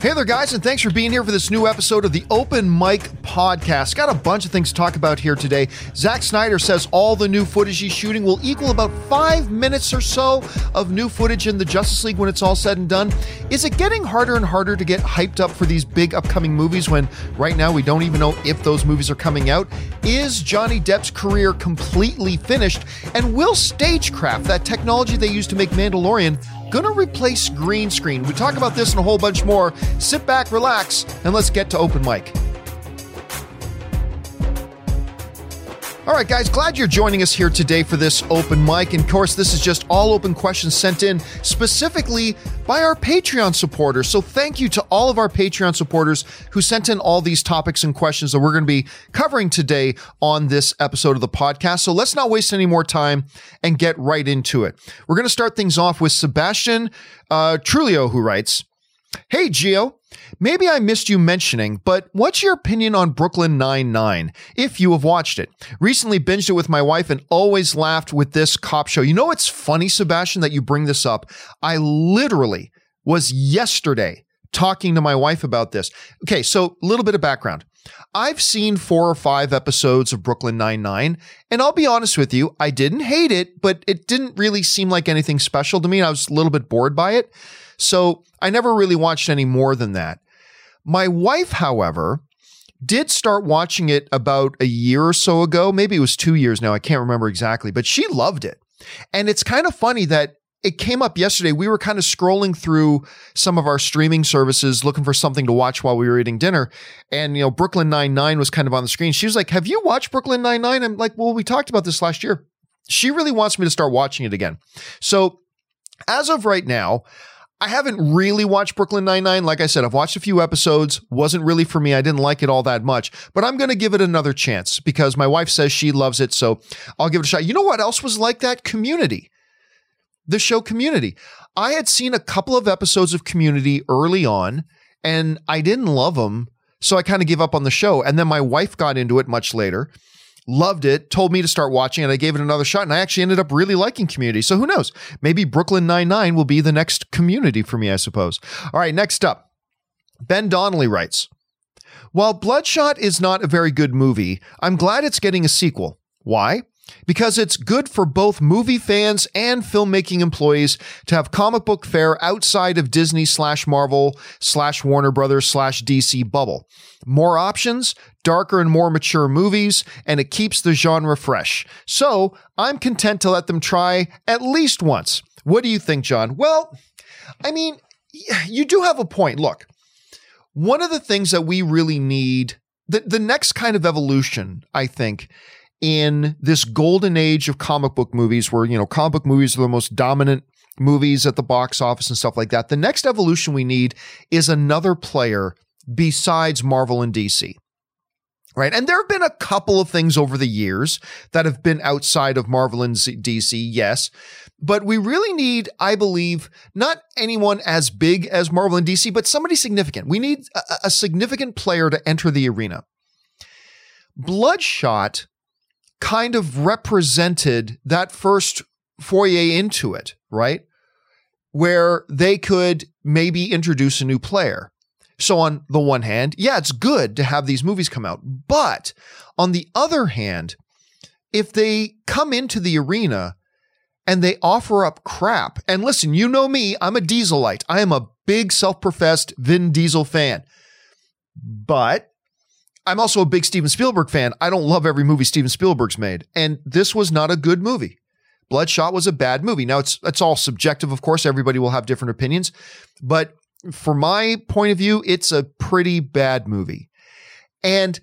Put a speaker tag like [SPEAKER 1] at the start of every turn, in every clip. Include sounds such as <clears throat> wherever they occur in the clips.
[SPEAKER 1] Hey there, guys, and thanks for being here for this new episode of the Open Mic Podcast. Got a bunch of things to talk about here today. Zack Snyder says all the new footage he's shooting will equal about five minutes or so of new footage in the Justice League when it's all said and done. Is it getting harder and harder to get hyped up for these big upcoming movies when right now we don't even know if those movies are coming out? Is Johnny Depp's career completely finished? And will Stagecraft, that technology they use to make Mandalorian, gonna replace green screen. We talk about this and a whole bunch more. Sit back, relax, and let's get to open mic. All right, guys, glad you're joining us here today for this open mic. And of course, this is just all open questions sent in specifically by our Patreon supporters. So thank you to all of our Patreon supporters who sent in all these topics and questions that we're going to be covering today on this episode of the podcast. So let's not waste any more time and get right into it. We're going to start things off with Sebastian uh, Trulio, who writes, Hey, Geo. Maybe I missed you mentioning, but what's your opinion on Brooklyn Nine-Nine, if you have watched it? Recently binged it with my wife and always laughed with this cop show. You know it's funny, Sebastian, that you bring this up? I literally was yesterday talking to my wife about this. Okay, so a little bit of background. I've seen four or five episodes of Brooklyn Nine-Nine, and I'll be honest with you, I didn't hate it, but it didn't really seem like anything special to me. I was a little bit bored by it. So I never really watched any more than that. My wife, however, did start watching it about a year or so ago. Maybe it was two years now. I can't remember exactly, but she loved it. And it's kind of funny that it came up yesterday. We were kind of scrolling through some of our streaming services looking for something to watch while we were eating dinner. And, you know, Brooklyn Nine-Nine was kind of on the screen. She was like, Have you watched Brooklyn Nine-Nine? I'm like, Well, we talked about this last year. She really wants me to start watching it again. So, as of right now, I haven't really watched Brooklyn Nine-Nine. Like I said, I've watched a few episodes. Wasn't really for me. I didn't like it all that much, but I'm going to give it another chance because my wife says she loves it. So I'll give it a shot. You know what else was like that? Community. The show Community. I had seen a couple of episodes of Community early on and I didn't love them. So I kind of gave up on the show. And then my wife got into it much later loved it, told me to start watching it. I gave it another shot and I actually ended up really liking community. So who knows? Maybe Brooklyn Nine-Nine will be the next community for me, I suppose. All right, next up. Ben Donnelly writes, while Bloodshot is not a very good movie, I'm glad it's getting a sequel. Why? Because it's good for both movie fans and filmmaking employees to have comic book fare outside of Disney slash Marvel slash Warner Brothers slash DC bubble. More options, darker and more mature movies, and it keeps the genre fresh. So I'm content to let them try at least once. What do you think, John? Well, I mean, you do have a point. Look, one of the things that we really need, the, the next kind of evolution, I think, in this golden age of comic book movies where, you know, comic book movies are the most dominant movies at the box office and stuff like that. The next evolution we need is another player besides Marvel and DC. Right. And there have been a couple of things over the years that have been outside of Marvel and DC, yes. But we really need, I believe, not anyone as big as Marvel and DC, but somebody significant. We need a, a significant player to enter the arena. Bloodshot kind of represented that first foyer into it, right? Where they could maybe introduce a new player. So, on the one hand, yeah, it's good to have these movies come out. But on the other hand, if they come into the arena and they offer up crap, and listen, you know me, I'm a Dieselite. I am a big self professed Vin Diesel fan. But I'm also a big Steven Spielberg fan. I don't love every movie Steven Spielberg's made, and this was not a good movie. Bloodshot was a bad movie. Now it's it's all subjective, of course. Everybody will have different opinions, but for my point of view, it's a pretty bad movie. And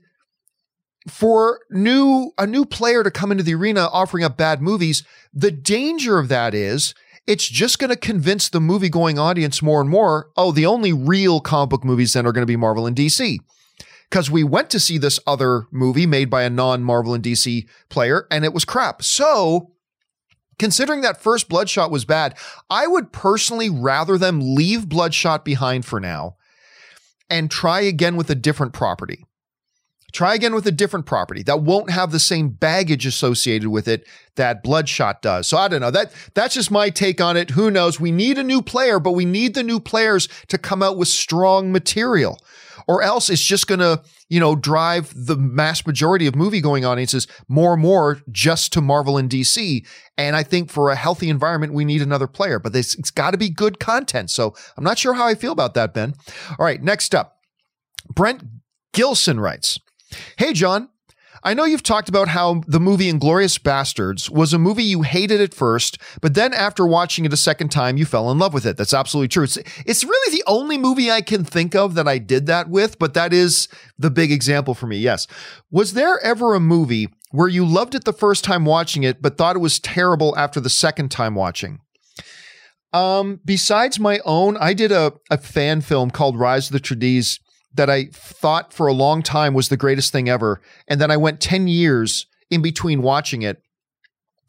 [SPEAKER 1] for new a new player to come into the arena offering up bad movies, the danger of that is it's just going to convince the movie going audience more and more, oh, the only real comic book movies then are going to be Marvel and DC because we went to see this other movie made by a non Marvel and DC player and it was crap. So, considering that first Bloodshot was bad, I would personally rather them leave Bloodshot behind for now and try again with a different property. Try again with a different property that won't have the same baggage associated with it that Bloodshot does. So I don't know. That that's just my take on it. Who knows? We need a new player, but we need the new players to come out with strong material. Or else it's just going to, you know, drive the mass majority of movie going audiences more and more just to Marvel and DC. And I think for a healthy environment, we need another player, but it's, it's got to be good content. So I'm not sure how I feel about that, Ben. All right, next up. Brent Gilson writes, Hey, John. I know you've talked about how the movie Inglorious Bastards was a movie you hated at first, but then after watching it a second time, you fell in love with it. That's absolutely true. It's, it's really the only movie I can think of that I did that with, but that is the big example for me. Yes. Was there ever a movie where you loved it the first time watching it, but thought it was terrible after the second time watching? Um, besides my own, I did a, a fan film called Rise of the Trades that I thought for a long time was the greatest thing ever. And then I went 10 years in between watching it.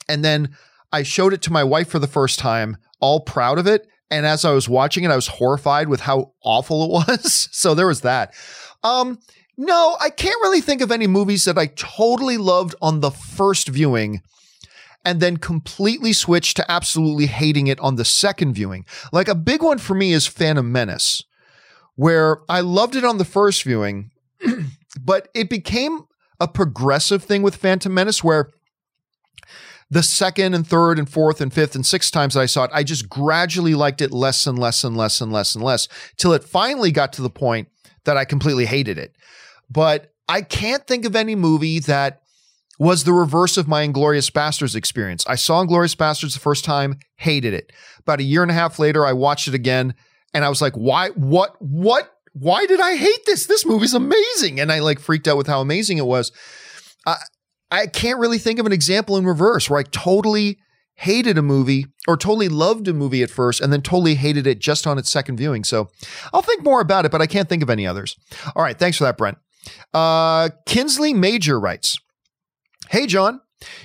[SPEAKER 1] And then I showed it to my wife for the first time, all proud of it. And as I was watching it, I was horrified with how awful it <laughs> was. so there was that. Um, no, I can't really think of any movies that I totally loved on the first viewing and then completely switched to absolutely hating it on the second viewing. Like a big one for me is Phantom Menace where I loved it on the first viewing, <clears throat> but it became a progressive thing with Phantom Menace where the second and third and fourth and fifth and sixth times that I saw it, I just gradually liked it less and less and less and less and less till it finally got to the point that I completely hated it. But I can't think of any movie that was the reverse of my Inglorious Bastards experience. I saw Inglorious Bastards the first time, hated it. About a year and a half later, I watched it again, and I was like, why, what, what, why did I hate this? This movie's amazing. And I like freaked out with how amazing it was. I, I can't really think of an example in reverse where I totally hated a movie or totally loved a movie at first and then totally hated it just on its second viewing. So I'll think more about it, but I can't think of any others. All right. Thanks for that, Brent. Uh, Kinsley Major writes, Hey, John.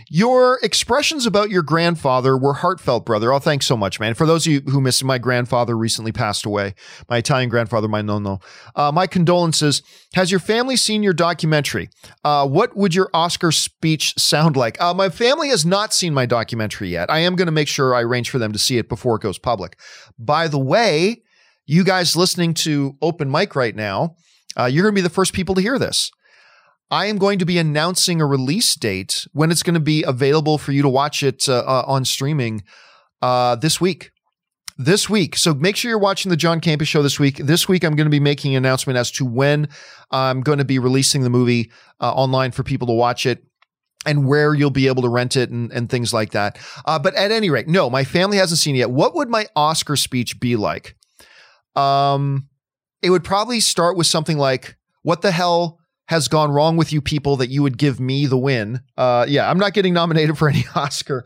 [SPEAKER 1] Your expressions about your grandfather were heartfelt, brother. Oh, thanks so much, man. For those of you who missed, my grandfather recently passed away. My Italian grandfather, my nono. Uh, my condolences. Has your family seen your documentary? Uh, what would your Oscar speech sound like? Uh, my family has not seen my documentary yet. I am going to make sure I arrange for them to see it before it goes public. By the way, you guys listening to Open Mic right now, uh, you're going to be the first people to hear this. I am going to be announcing a release date when it's going to be available for you to watch it uh, uh, on streaming uh, this week. This week. So make sure you're watching the John Campea show this week. This week, I'm going to be making an announcement as to when I'm going to be releasing the movie uh, online for people to watch it and where you'll be able to rent it and, and things like that. Uh, but at any rate, no, my family hasn't seen it yet. What would my Oscar speech be like? Um, it would probably start with something like, what the hell has gone wrong with you people that you would give me the win. Uh, yeah, I'm not getting nominated for any <laughs> Oscar.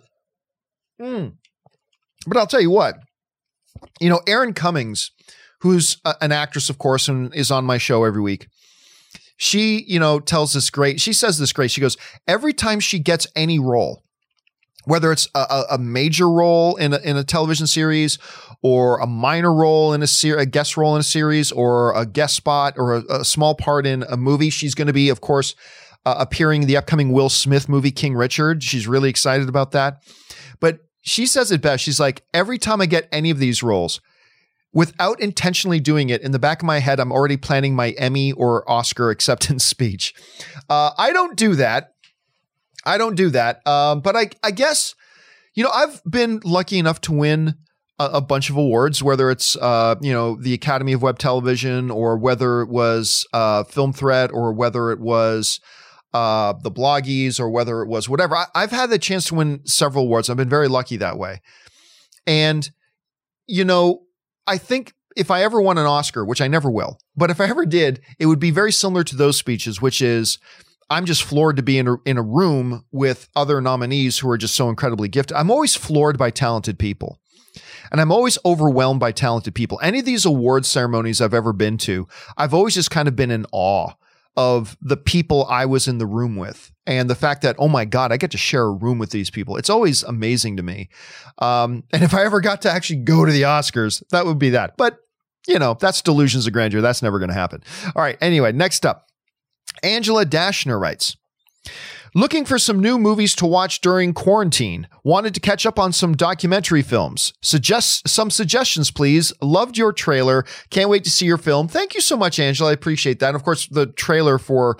[SPEAKER 1] Mm. But I'll tell you what, you know, Erin Cummings, who's a, an actress, of course, and is on my show every week. She, you know, tells this great, she says this great. She goes, every time she gets any role, whether it's a, a major role in a, in a television series or a minor role in a series, a guest role in a series, or a guest spot or a, a small part in a movie. She's going to be, of course, uh, appearing in the upcoming Will Smith movie, King Richard. She's really excited about that. But she says it best. She's like, every time I get any of these roles, without intentionally doing it, in the back of my head, I'm already planning my Emmy or Oscar acceptance <laughs> speech. Uh, I don't do that. I don't do that. Um, but I, I guess, you know, I've been lucky enough to win a, a bunch of awards, whether it's, uh, you know, the Academy of Web Television or whether it was uh, Film Threat or whether it was uh, the Bloggies or whether it was whatever. I, I've had the chance to win several awards. I've been very lucky that way. And, you know, I think if I ever won an Oscar, which I never will, but if I ever did, it would be very similar to those speeches, which is I'm just floored to be in a, in a room with other nominees who are just so incredibly gifted. I'm always floored by talented people. And I'm always overwhelmed by talented people. Any of these award ceremonies I've ever been to, I've always just kind of been in awe of the people I was in the room with and the fact that, oh my God, I get to share a room with these people. It's always amazing to me. Um, and if I ever got to actually go to the Oscars, that would be that. But, you know, that's delusions of grandeur. That's never going to happen. All right. Anyway, next up. Angela Dashner writes, Looking for some new movies to watch during quarantine. Wanted to catch up on some documentary films. Suggest some suggestions, please. Loved your trailer. Can't wait to see your film. Thank you so much, Angela. I appreciate that. And of course, the trailer for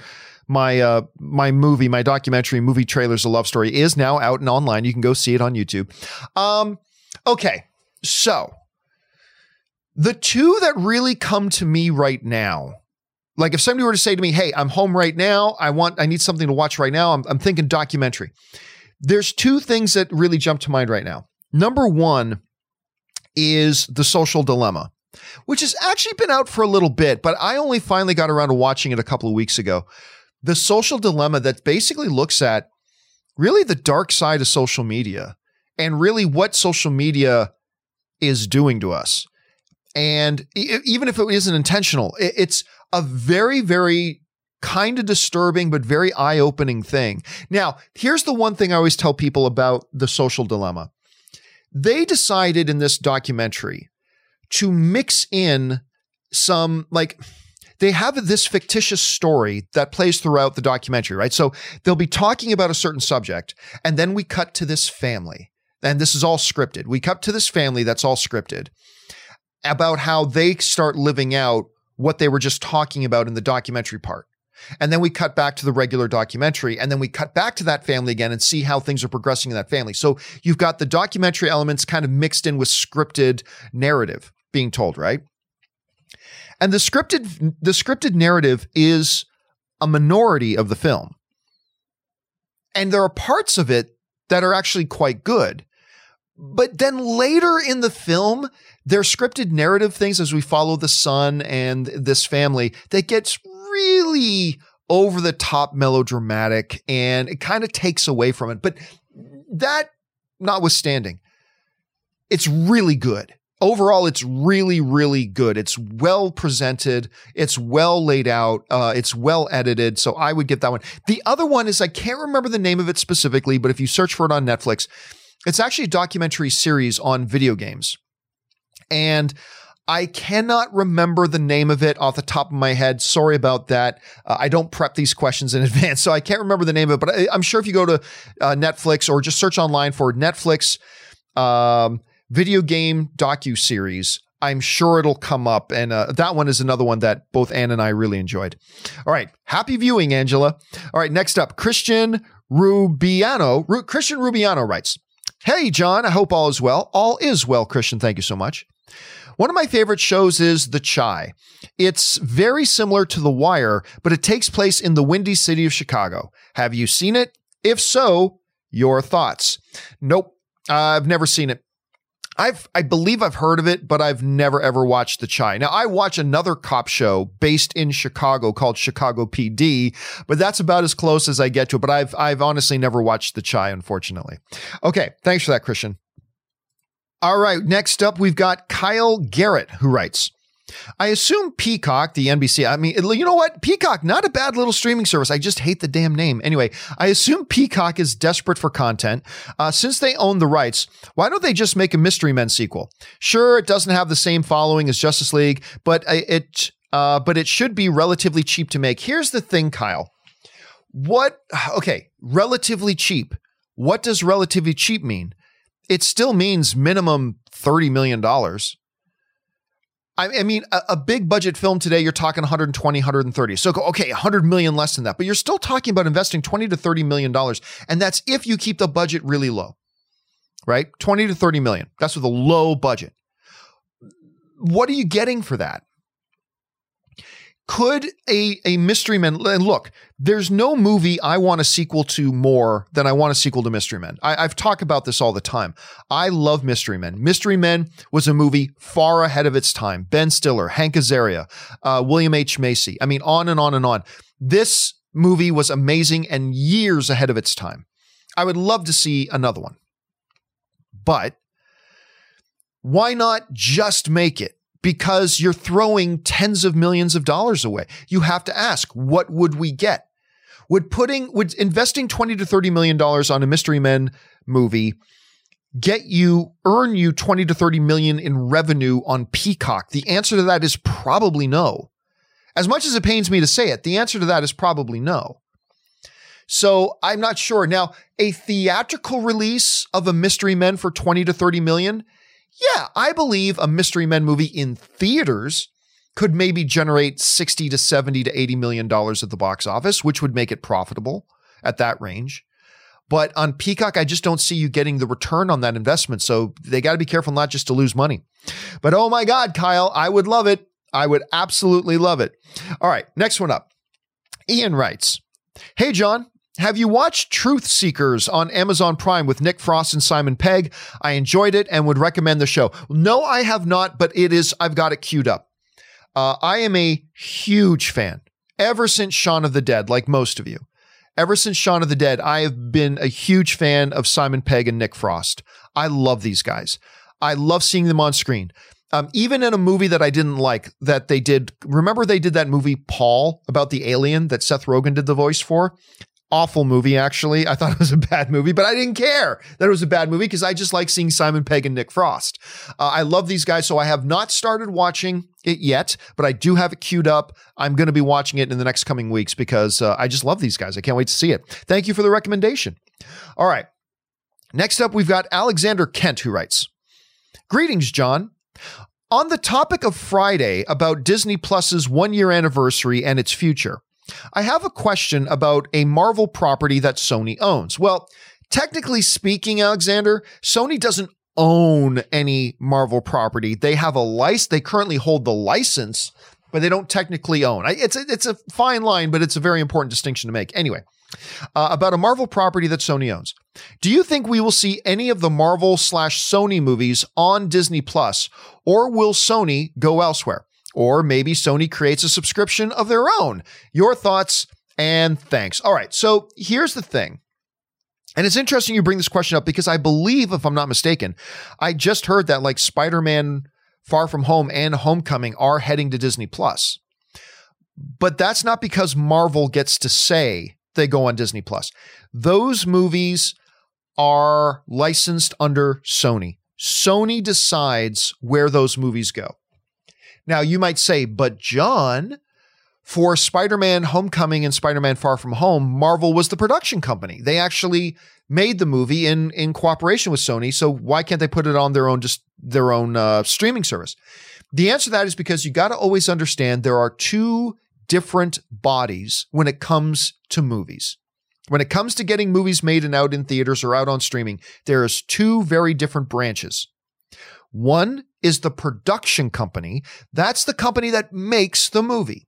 [SPEAKER 1] my uh my movie, my documentary movie trailers a love story is now out and online. You can go see it on YouTube. Um okay. So, the two that really come to me right now like if somebody were to say to me, "Hey, I'm home right now. I want I need something to watch right now." I'm, I'm thinking documentary. There's two things that really jump to mind right now. Number one is The Social Dilemma, which has actually been out for a little bit, but I only finally got around to watching it a couple of weeks ago. The Social Dilemma that basically looks at really the dark side of social media and really what social media is doing to us. And even if it isn't intentional, it's a very, very kind of disturbing, but very eye opening thing. Now, here's the one thing I always tell people about the social dilemma. They decided in this documentary to mix in some, like, they have this fictitious story that plays throughout the documentary, right? So they'll be talking about a certain subject, and then we cut to this family. And this is all scripted. We cut to this family that's all scripted about how they start living out what they were just talking about in the documentary part. And then we cut back to the regular documentary and then we cut back to that family again and see how things are progressing in that family. So you've got the documentary elements kind of mixed in with scripted narrative being told, right? And the scripted the scripted narrative is a minority of the film. And there are parts of it that are actually quite good. But then later in the film, there are scripted narrative things as we follow the son and this family that gets really over the top melodramatic and it kind of takes away from it. But that notwithstanding, it's really good. Overall, it's really, really good. It's well presented. It's well laid out. Uh, it's well edited. So I would get that one. The other one is I can't remember the name of it specifically, but if you search for it on Netflix, it's actually a documentary series on video games. And I cannot remember the name of it off the top of my head. Sorry about that. Uh, I don't prep these questions in <laughs> advance, so I can't remember the name of it. But I, am sure if you go to uh, Netflix or just search online for Netflix um, video game docu series, I'm sure it'll come up. And uh, that one is another one that both Ann and I really enjoyed. All right, happy viewing, Angela. All right, next up, Christian Rubiano. Ru- Christian Rubiano writes. Hey, John, I hope all is well. All is well, Christian. Thank you so much. One of my favorite shows is The Chi. It's very similar to The Wire, but it takes place in the windy city of Chicago. Have you seen it? If so, your thoughts. Nope, I've never seen it. I've I believe I've heard of it, but I've never ever watched The Chi. Now I watch another cop show based in Chicago called Chicago PD, but that's about as close as I get to it. But I've I've honestly never watched The Chi, unfortunately. Okay, thanks for that, Christian. All right, next up we've got Kyle Garrett who writes. I assume Peacock, the NBC, I mean, you know what? Peacock, not a bad little streaming service. I just hate the damn name. Anyway, I assume Peacock is desperate for content. Uh, since they own the rights, why don't they just make a Mystery Men sequel? Sure, it doesn't have the same following as Justice League, but it, uh, but it should be relatively cheap to make. Here's the thing, Kyle. What, <sighs> okay, relatively cheap. What does relatively cheap mean? It still means minimum $30 million. I, mean, a, a, big budget film today, you're talking 120, 130. So, okay, 100 million less than that, but you're still talking about investing 20 to 30 million dollars. And that's if you keep the budget really low, right? 20 to 30 million. That's with a low budget. What are you getting for that? Could a, a Mystery Men, and look, there's no movie I want a sequel to more than I want a sequel to Mystery Men. I, have talked about this all the time. I love Mystery Men. Mystery Men was a movie far ahead of its time. Ben Stiller, Hank Azaria, uh, William H. Macy. I mean, on and on and on. This movie was amazing and years ahead of its time. I would love to see another one. But why not just make it because you're throwing tens of millions of dollars away. You have to ask, what would we get? Would putting would investing 20 to 30 million dollars on a Mystery Men movie get you earn you 20 to 30 million in revenue on Peacock? The answer to that is probably no. As much as it pains me to say it, the answer to that is probably no. So I'm not sure. Now, a theatrical release of a Mystery Men for 20 to 30 million, yeah, I believe a Mystery Men movie in theaters could maybe generate 60 to 70 to 80 million dollars at the box office, which would make it profitable at that range. But on Peacock, I just don't see you getting the return on that investment. So they got to be careful not just to lose money. But oh my God, Kyle, I would love it. I would absolutely love it. All right, next one up. Ian writes Hey, John, have you watched Truth Seekers on Amazon Prime with Nick Frost and Simon Pegg? I enjoyed it and would recommend the show. No, I have not, but it is, I've got it queued up. Uh, I am a huge fan ever since Shaun of the Dead, like most of you. Ever since Shaun of the Dead, I have been a huge fan of Simon Pegg and Nick Frost. I love these guys. I love seeing them on screen. Um, even in a movie that I didn't like, that they did. Remember, they did that movie Paul about the alien that Seth Rogen did the voice for awful movie, actually. I thought it was a bad movie, but I didn't care that it was a bad movie because I just like seeing Simon Pegg and Nick Frost. Uh, I love these guys, so I have not started watching it yet, but I do have it queued up. I'm going to be watching it in the next coming weeks because uh, I just love these guys. I can't wait to see it. Thank you for the recommendation. All right. Next up, we've got Alexander Kent who writes Greetings, John. On the topic of Friday about Disney Plus's one year anniversary and its future, I have a question about a Marvel property that Sony owns. Well, technically speaking, Alexander, Sony doesn't own any Marvel property. They have a license. They currently hold the license, but they don't technically own. It's a, it's a fine line, but it's a very important distinction to make. Anyway, uh, about a Marvel property that Sony owns. Do you think we will see any of the Marvel slash Sony movies on Disney Plus, or will Sony go elsewhere? Or maybe Sony creates a subscription of their own. Your thoughts and thanks. All right. So here's the thing. And it's interesting you bring this question up because I believe, if I'm not mistaken, I just heard that like Spider Man Far From Home and Homecoming are heading to Disney Plus. But that's not because Marvel gets to say they go on Disney Plus. Those movies are licensed under Sony. Sony decides where those movies go. Now, you might say, but John, for Spider Man Homecoming and Spider Man Far From Home, Marvel was the production company. They actually made the movie in, in cooperation with Sony. So why can't they put it on their own, just their own uh, streaming service? The answer to that is because you got to always understand there are two different bodies when it comes to movies. When it comes to getting movies made and out in theaters or out on streaming, there's two very different branches. One is the production company. That's the company that makes the movie.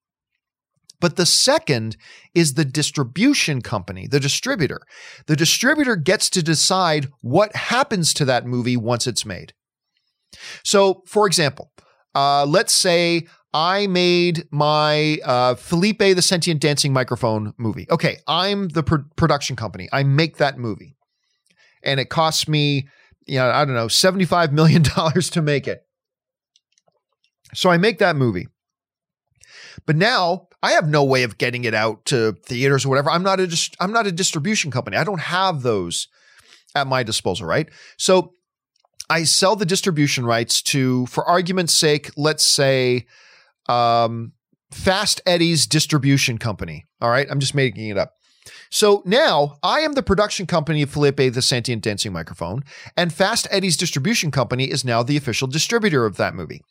[SPEAKER 1] But the second is the distribution company, the distributor. The distributor gets to decide what happens to that movie once it's made. So, for example, uh, let's say I made my uh, Felipe the Sentient Dancing Microphone movie. Okay, I'm the pr- production company. I make that movie. And it costs me you know, I don't know, $75 million <laughs> to make it. So I make that movie. But now I have no way of getting it out to theaters or whatever. I'm not a dist- I'm not a distribution company. I don't have those at my disposal, right? So I sell the distribution rights to, for argument's sake, let's say um, Fast Eddie's distribution company. All right, I'm just making it up. So now I am the production company of Felipe the Sentient Dancing Microphone, and Fast Eddie's distribution company is now the official distributor of that movie.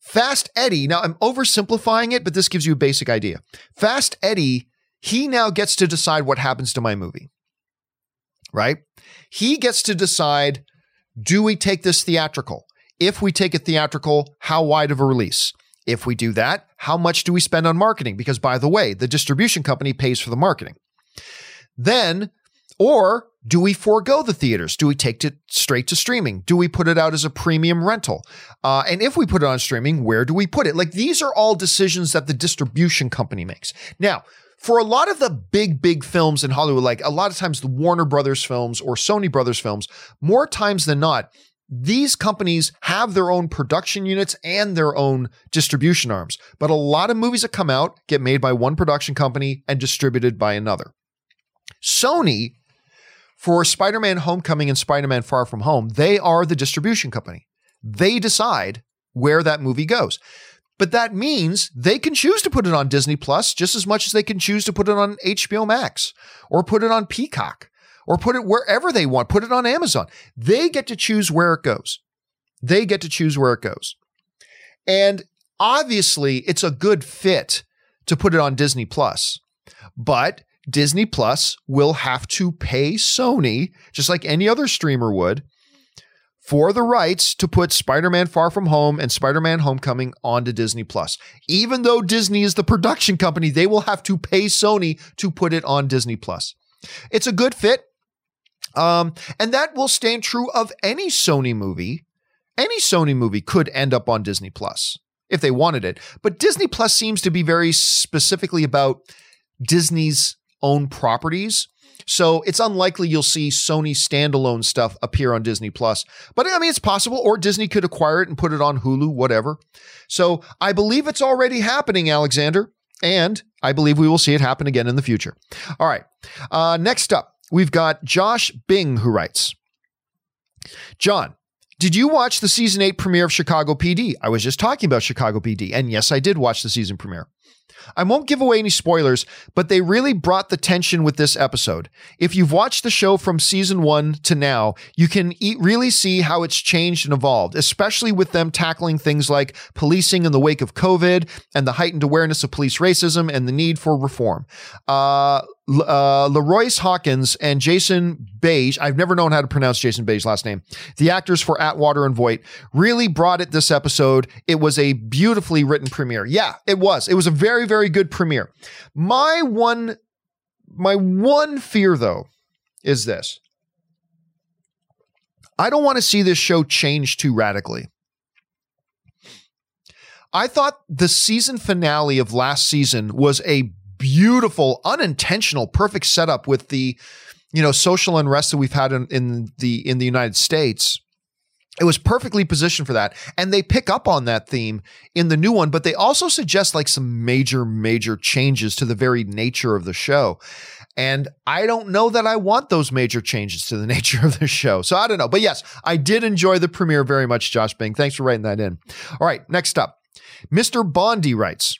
[SPEAKER 1] Fast Eddie, now I'm oversimplifying it, but this gives you a basic idea. Fast Eddie, he now gets to decide what happens to my movie, right? He gets to decide do we take this theatrical? If we take it theatrical, how wide of a release? If we do that, how much do we spend on marketing? Because by the way, the distribution company pays for the marketing. Then, or do we forego the theaters? Do we take it straight to streaming? Do we put it out as a premium rental? Uh, and if we put it on streaming, where do we put it? Like these are all decisions that the distribution company makes. Now, for a lot of the big, big films in Hollywood, like a lot of times the Warner Brothers films or Sony Brothers films, more times than not, these companies have their own production units and their own distribution arms. But a lot of movies that come out get made by one production company and distributed by another. Sony, for Spider Man Homecoming and Spider Man Far From Home, they are the distribution company. They decide where that movie goes. But that means they can choose to put it on Disney Plus just as much as they can choose to put it on HBO Max or put it on Peacock or put it wherever they want, put it on Amazon. They get to choose where it goes. They get to choose where it goes. And obviously, it's a good fit to put it on Disney Plus. But Disney Plus will have to pay Sony, just like any other streamer would, for the rights to put Spider-Man Far From Home and Spider-Man Homecoming onto Disney Plus. Even though Disney is the production company, they will have to pay Sony to put it on Disney Plus. It's a good fit. Um, and that will stand true of any Sony movie. Any Sony movie could end up on Disney Plus if they wanted it. But Disney Plus seems to be very specifically about Disney's own properties. So it's unlikely you'll see Sony standalone stuff appear on Disney Plus. But I mean, it's possible, or Disney could acquire it and put it on Hulu, whatever. So I believe it's already happening, Alexander. And I believe we will see it happen again in the future. All right. Uh, next up, we've got Josh Bing who writes John, did you watch the season eight premiere of Chicago PD? I was just talking about Chicago PD. And yes, I did watch the season premiere. I won't give away any spoilers, but they really brought the tension with this episode. If you've watched the show from season one to now, you can really see how it's changed and evolved, especially with them tackling things like policing in the wake of COVID and the heightened awareness of police racism and the need for reform. Uh, uh, LaRoyce Hawkins and Jason Beghe, I've never known how to pronounce Jason Beghe's last name, the actors for Atwater and Voight, really brought it this episode. It was a beautifully written premiere. Yeah, it was. It was a very, very good premiere. My one, my one fear though is this. I don't want to see this show change too radically. I thought the season finale of last season was a beautiful, unintentional, perfect setup with the, you know, social unrest that we've had in, in the in the United States. It was perfectly positioned for that. And they pick up on that theme in the new one, but they also suggest like some major, major changes to the very nature of the show. And I don't know that I want those major changes to the <laughs> nature of the show. So I don't know. But yes, I did enjoy the premiere very much, Josh Bing. Thanks for writing that in. All right, next up. Mr. Bondi writes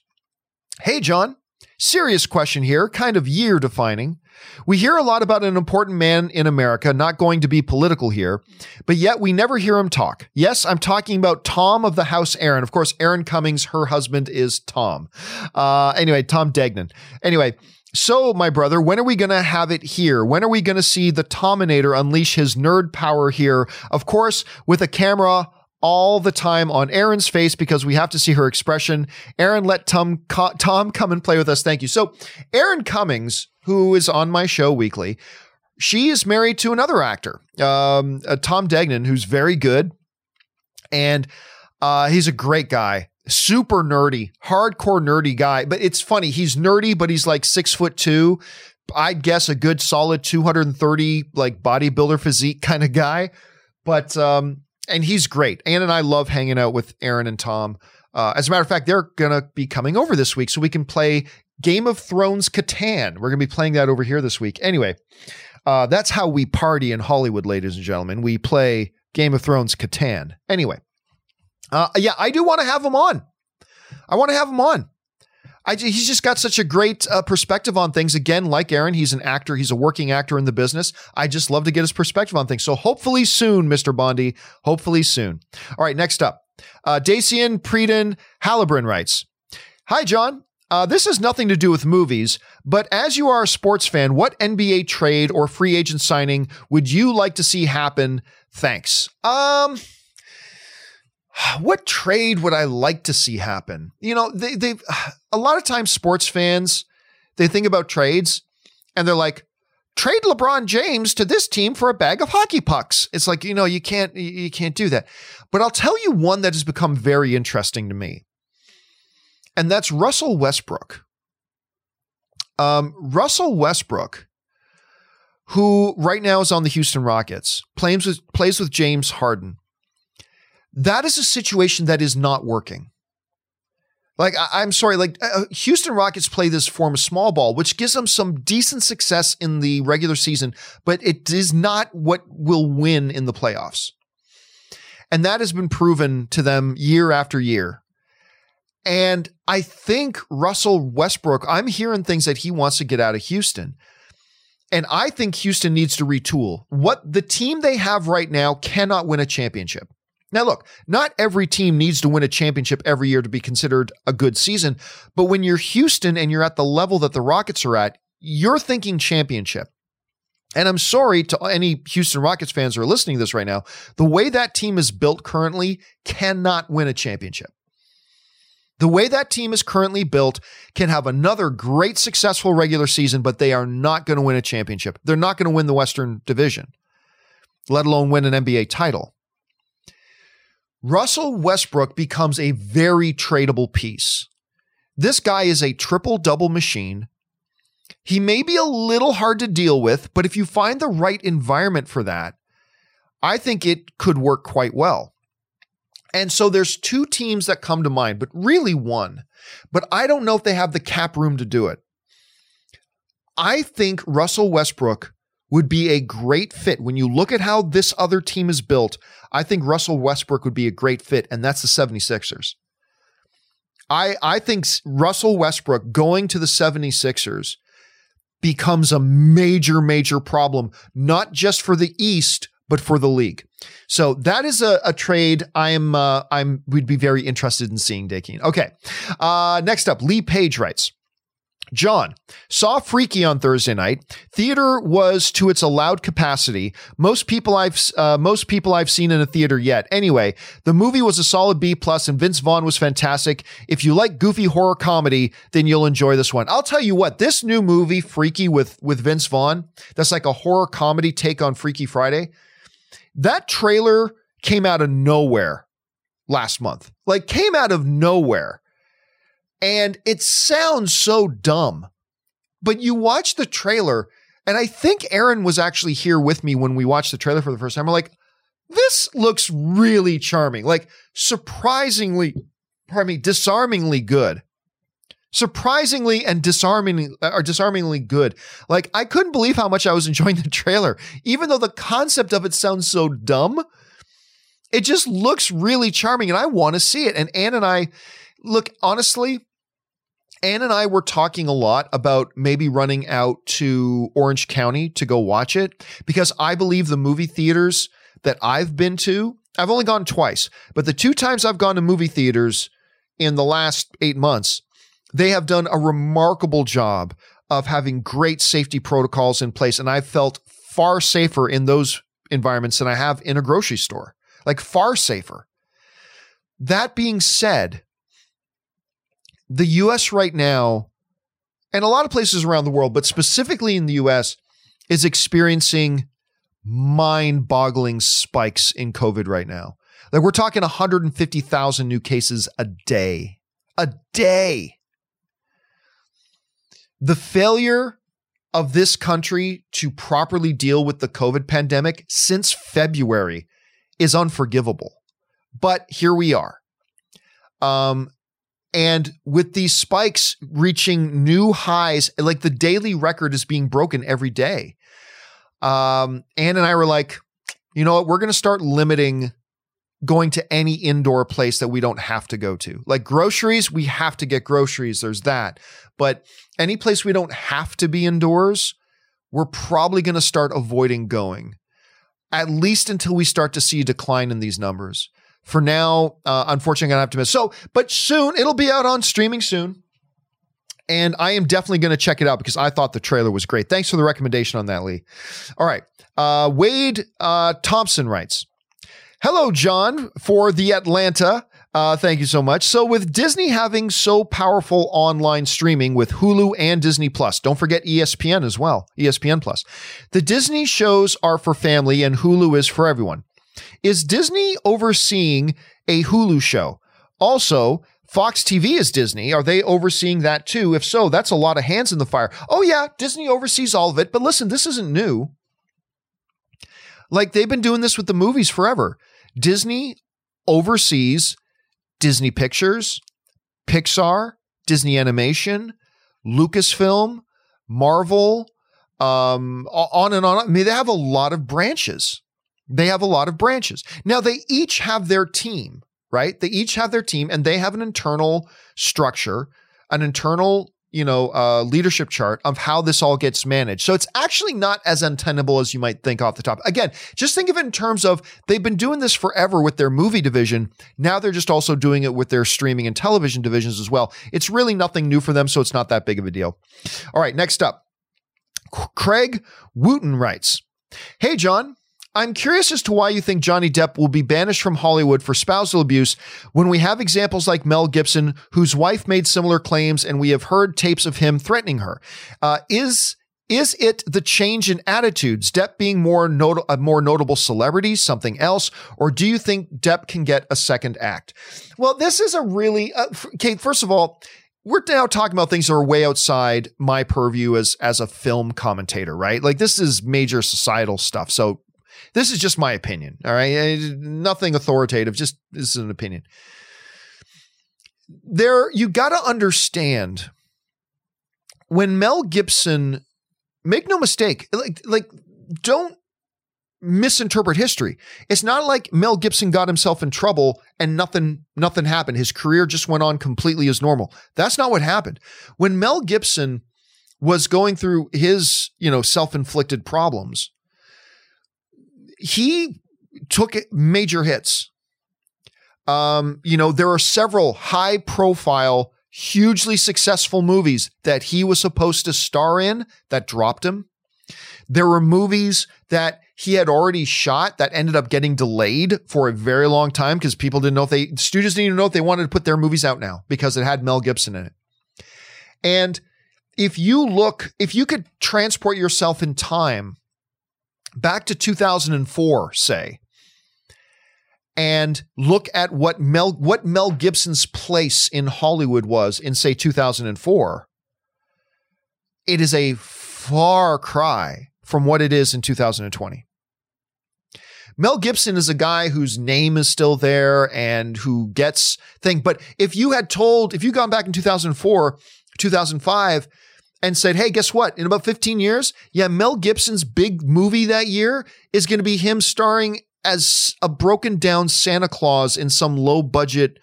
[SPEAKER 1] Hey, John. Serious question here, kind of year defining. We hear a lot about an important man in America, not going to be political here, but yet we never hear him talk. Yes, I'm talking about Tom of the House Erin. Of course, Erin Cummings, her husband is Tom. Uh, anyway, Tom Degnan. Anyway, so, my brother, when are we going to have it here? When are we going to see the Tominator unleash his nerd power here? Of course, with a camera all the time on Erin's face because we have to see her expression. Erin, let Tom, Tom come and play with us. Thank you. So, Erin Cummings, who is on my show weekly, she is married to another actor, um, uh, Tom Degnan, who's very good. And uh, he's a great guy, super nerdy, hardcore nerdy guy. But it's funny, he's nerdy, but he's like six foot two. I'd guess a good solid 230, like bodybuilder physique kind of guy. But um, and he's great. Ann and I love hanging out with Erin and Tom. Uh, as a matter of fact, they're going to be coming over this week so we can play Game of Thrones Catan. We're going to be playing that over here this week. Anyway, uh, that's how we party in Hollywood, ladies and gentlemen. We play Game of Thrones Catan. Anyway, uh, yeah, I do want to have him on. I want to have him on. I, he's just got such a great uh, perspective on things. Again, like Erin, he's an actor. He's a working actor in the business. I just love to get his perspective on things. So hopefully soon, Mr. Bondi. Hopefully soon. All right, next up. Uh, Dacian Preden Halliburton writes, Hi, John. Uh, this has nothing to do with movies, but as you are a sports fan, what NBA trade or free agent signing would you like to see happen? Thanks. Um, what trade would I like to see happen? You know, they they a lot of times sports fans they think about trades and they're like trade LeBron James to this team for a bag of hockey pucks. It's like, you know, you can't you can't do that. But I'll tell you one that has become very interesting to me. And that's Russell Westbrook. Um, Russell Westbrook who right now is on the Houston Rockets, plays with plays with James Harden that is a situation that is not working. Like, I, am sorry, like uh, uh, Houston Rockets play this form of small ball, which gives them some decent success in the regular season, but it is not what will win in the playoffs. And that has been proven to them year after year. And I think Russell Westbrook, I'm hearing things that he wants to get out of Houston. And I think Houston needs to retool. What the team they have right now cannot win a championship. Now, look, not every team needs to win a championship every year to be considered a good season. But when you're Houston and you're at the level that the Rockets are at, you're thinking championship. And I'm sorry to any Houston Rockets fans who are listening to this right now. The way that team is built currently cannot win a championship. The way that team is currently built can have another great successful regular season, but they are not going to win a championship. They're not going to win the Western Division, let alone win an NBA title. Russell Westbrook becomes a very tradable piece. This guy is a triple double machine. He may be a little hard to deal with, but if you find the right environment for that, I think it could work quite well. And so there's two teams that come to mind, but really one. But I don't know if they have the cap room to do it. I think Russell Westbrook would be a great fit. When you look at how this other team is built, I think Russell Westbrook would be a great fit, and that's the 76ers. I, I think Russell Westbrook going to the 76ers becomes a major, major problem, not just for the East, but for the league. So that is a, a trade I'm uh, I'm we'd be very interested in seeing, Daking. Okay. Uh, next up, Lee Page writes. John saw Freaky on Thursday night. Theater was to its allowed capacity. Most people I've uh, most people I've seen in a theater yet. Anyway, the movie was a solid B plus, and Vince Vaughn was fantastic. If you like goofy horror comedy, then you'll enjoy this one. I'll tell you what, this new movie, Freaky with with Vince Vaughn, that's like a horror comedy take on Freaky Friday. That trailer came out of nowhere last month. Like came out of nowhere. And it sounds so dumb. But you watch the trailer, and I think Erin was actually here with me when we watched the trailer for the first time. We're like, this looks really charming, like surprisingly, pardon me, disarmingly good. Surprisingly and disarmingly, uh, or disarmingly good. Like I couldn't believe how much I was <laughs> enjoying the trailer, even though the concept of it sounds so dumb. It just looks really charming, and I want to see it. And Anne and I, look honestly, Ann and I were talking a lot about maybe running out to Orange County to go watch it because I believe the movie theaters that I've been to, I've only gone twice, but the two times I've gone to movie theaters in the last eight months, they have done a remarkable job of having great safety protocols in place. And I've felt far safer in those environments than I have in a grocery store, like far safer. That being said, the US right now, and a lot of places around the world, but specifically in the US, is experiencing mind boggling spikes in COVID right now. Like we're talking 150,000 new cases a day. A day. The failure of this country to properly deal with the COVID pandemic since February is unforgivable. But here we are. Um, and with these spikes reaching new highs, like the daily record is being broken every day. Um, Ann and I were like, you know what? We're going to start limiting going to any indoor place that we don't have to go to. Like groceries, we have to get groceries. There's that. But any place we don't have to be indoors, we're probably going to start avoiding going, at least until we start to see a decline in these numbers. For now, uh, unfortunately, gonna have to miss. So, but soon it'll be out on streaming soon. And I am definitely going to check it out because I thought the trailer was great. Thanks for the recommendation on that, Lee. All right. Uh, Wade uh, Thompson writes Hello, John, for the Atlanta. Uh, thank you so much. So, with Disney having so powerful online streaming with Hulu and Disney Plus, don't forget ESPN as well, ESPN Plus. The Disney shows are for family and Hulu is for everyone. Is Disney overseeing a Hulu show? Also, Fox TV is Disney. Are they overseeing that too? If so, that's a lot of hands in the fire. Oh, yeah, Disney oversees all of it. But listen, this isn't new. Like they've been doing this with the movies forever. Disney oversees Disney Pictures, Pixar, Disney Animation, Lucasfilm, Marvel, um, on and on. I mean, they have a lot of branches. They have a lot of branches. Now, they each have their team, right? They each have their team and they have an internal structure, an internal you know, uh, leadership chart of how this all gets managed. So it's actually not as untenable as you might think off the top. Again, just think of it in terms of they've been doing this forever with their movie division. Now they're just also doing it with their streaming and television divisions as well. It's really nothing new for them, so it's not that big of a deal. All right, next up. Craig Wooten writes, Hey, John. I'm curious as to why you think Johnny Depp will be banished from Hollywood for spousal abuse when we have examples like Mel Gibson, whose wife made similar claims, and we have heard tapes of him threatening her. Uh, is is it the change in attitudes, Depp being more not- a more notable celebrity, something else, or do you think Depp can get a second act? Well, this is a really uh, Kate. First of all, we're now talking about things that are way outside my purview as as a film commentator, right? Like this is major societal stuff. So this is just my opinion. All right. Nothing authoritative. Just this is an opinion. There, you got to understand when Mel Gibson, make no mistake, like, like, don't misinterpret history. It's not like Mel Gibson got himself in trouble and nothing nothing happened. His career just went on completely as normal. That's not what happened. When Mel Gibson was going through his, you know, self-inflicted problems, he took major hits. Um, you know, there are several high profile, hugely successful movies that he was supposed to star in that dropped him. There were movies that he had already shot that ended up getting delayed for a very long time because people didn't know if they studios didn't even know if they wanted to put their movies out now because it had Mel Gibson in it. And if you look, if you could transport yourself in time back to 2004, say, and look at what Mel what Mel Gibson's place in Hollywood was in say 2004, it is a far cry from what it is in 2020. Mel Gibson is a guy whose name is still there and who gets thing. But if you had told, if you gone back in 2004, 2005, and said, hey, guess what? In about 15 years, yeah, Mel Gibson's big movie that year is going to be him starring as a broken down Santa Claus in some low budget,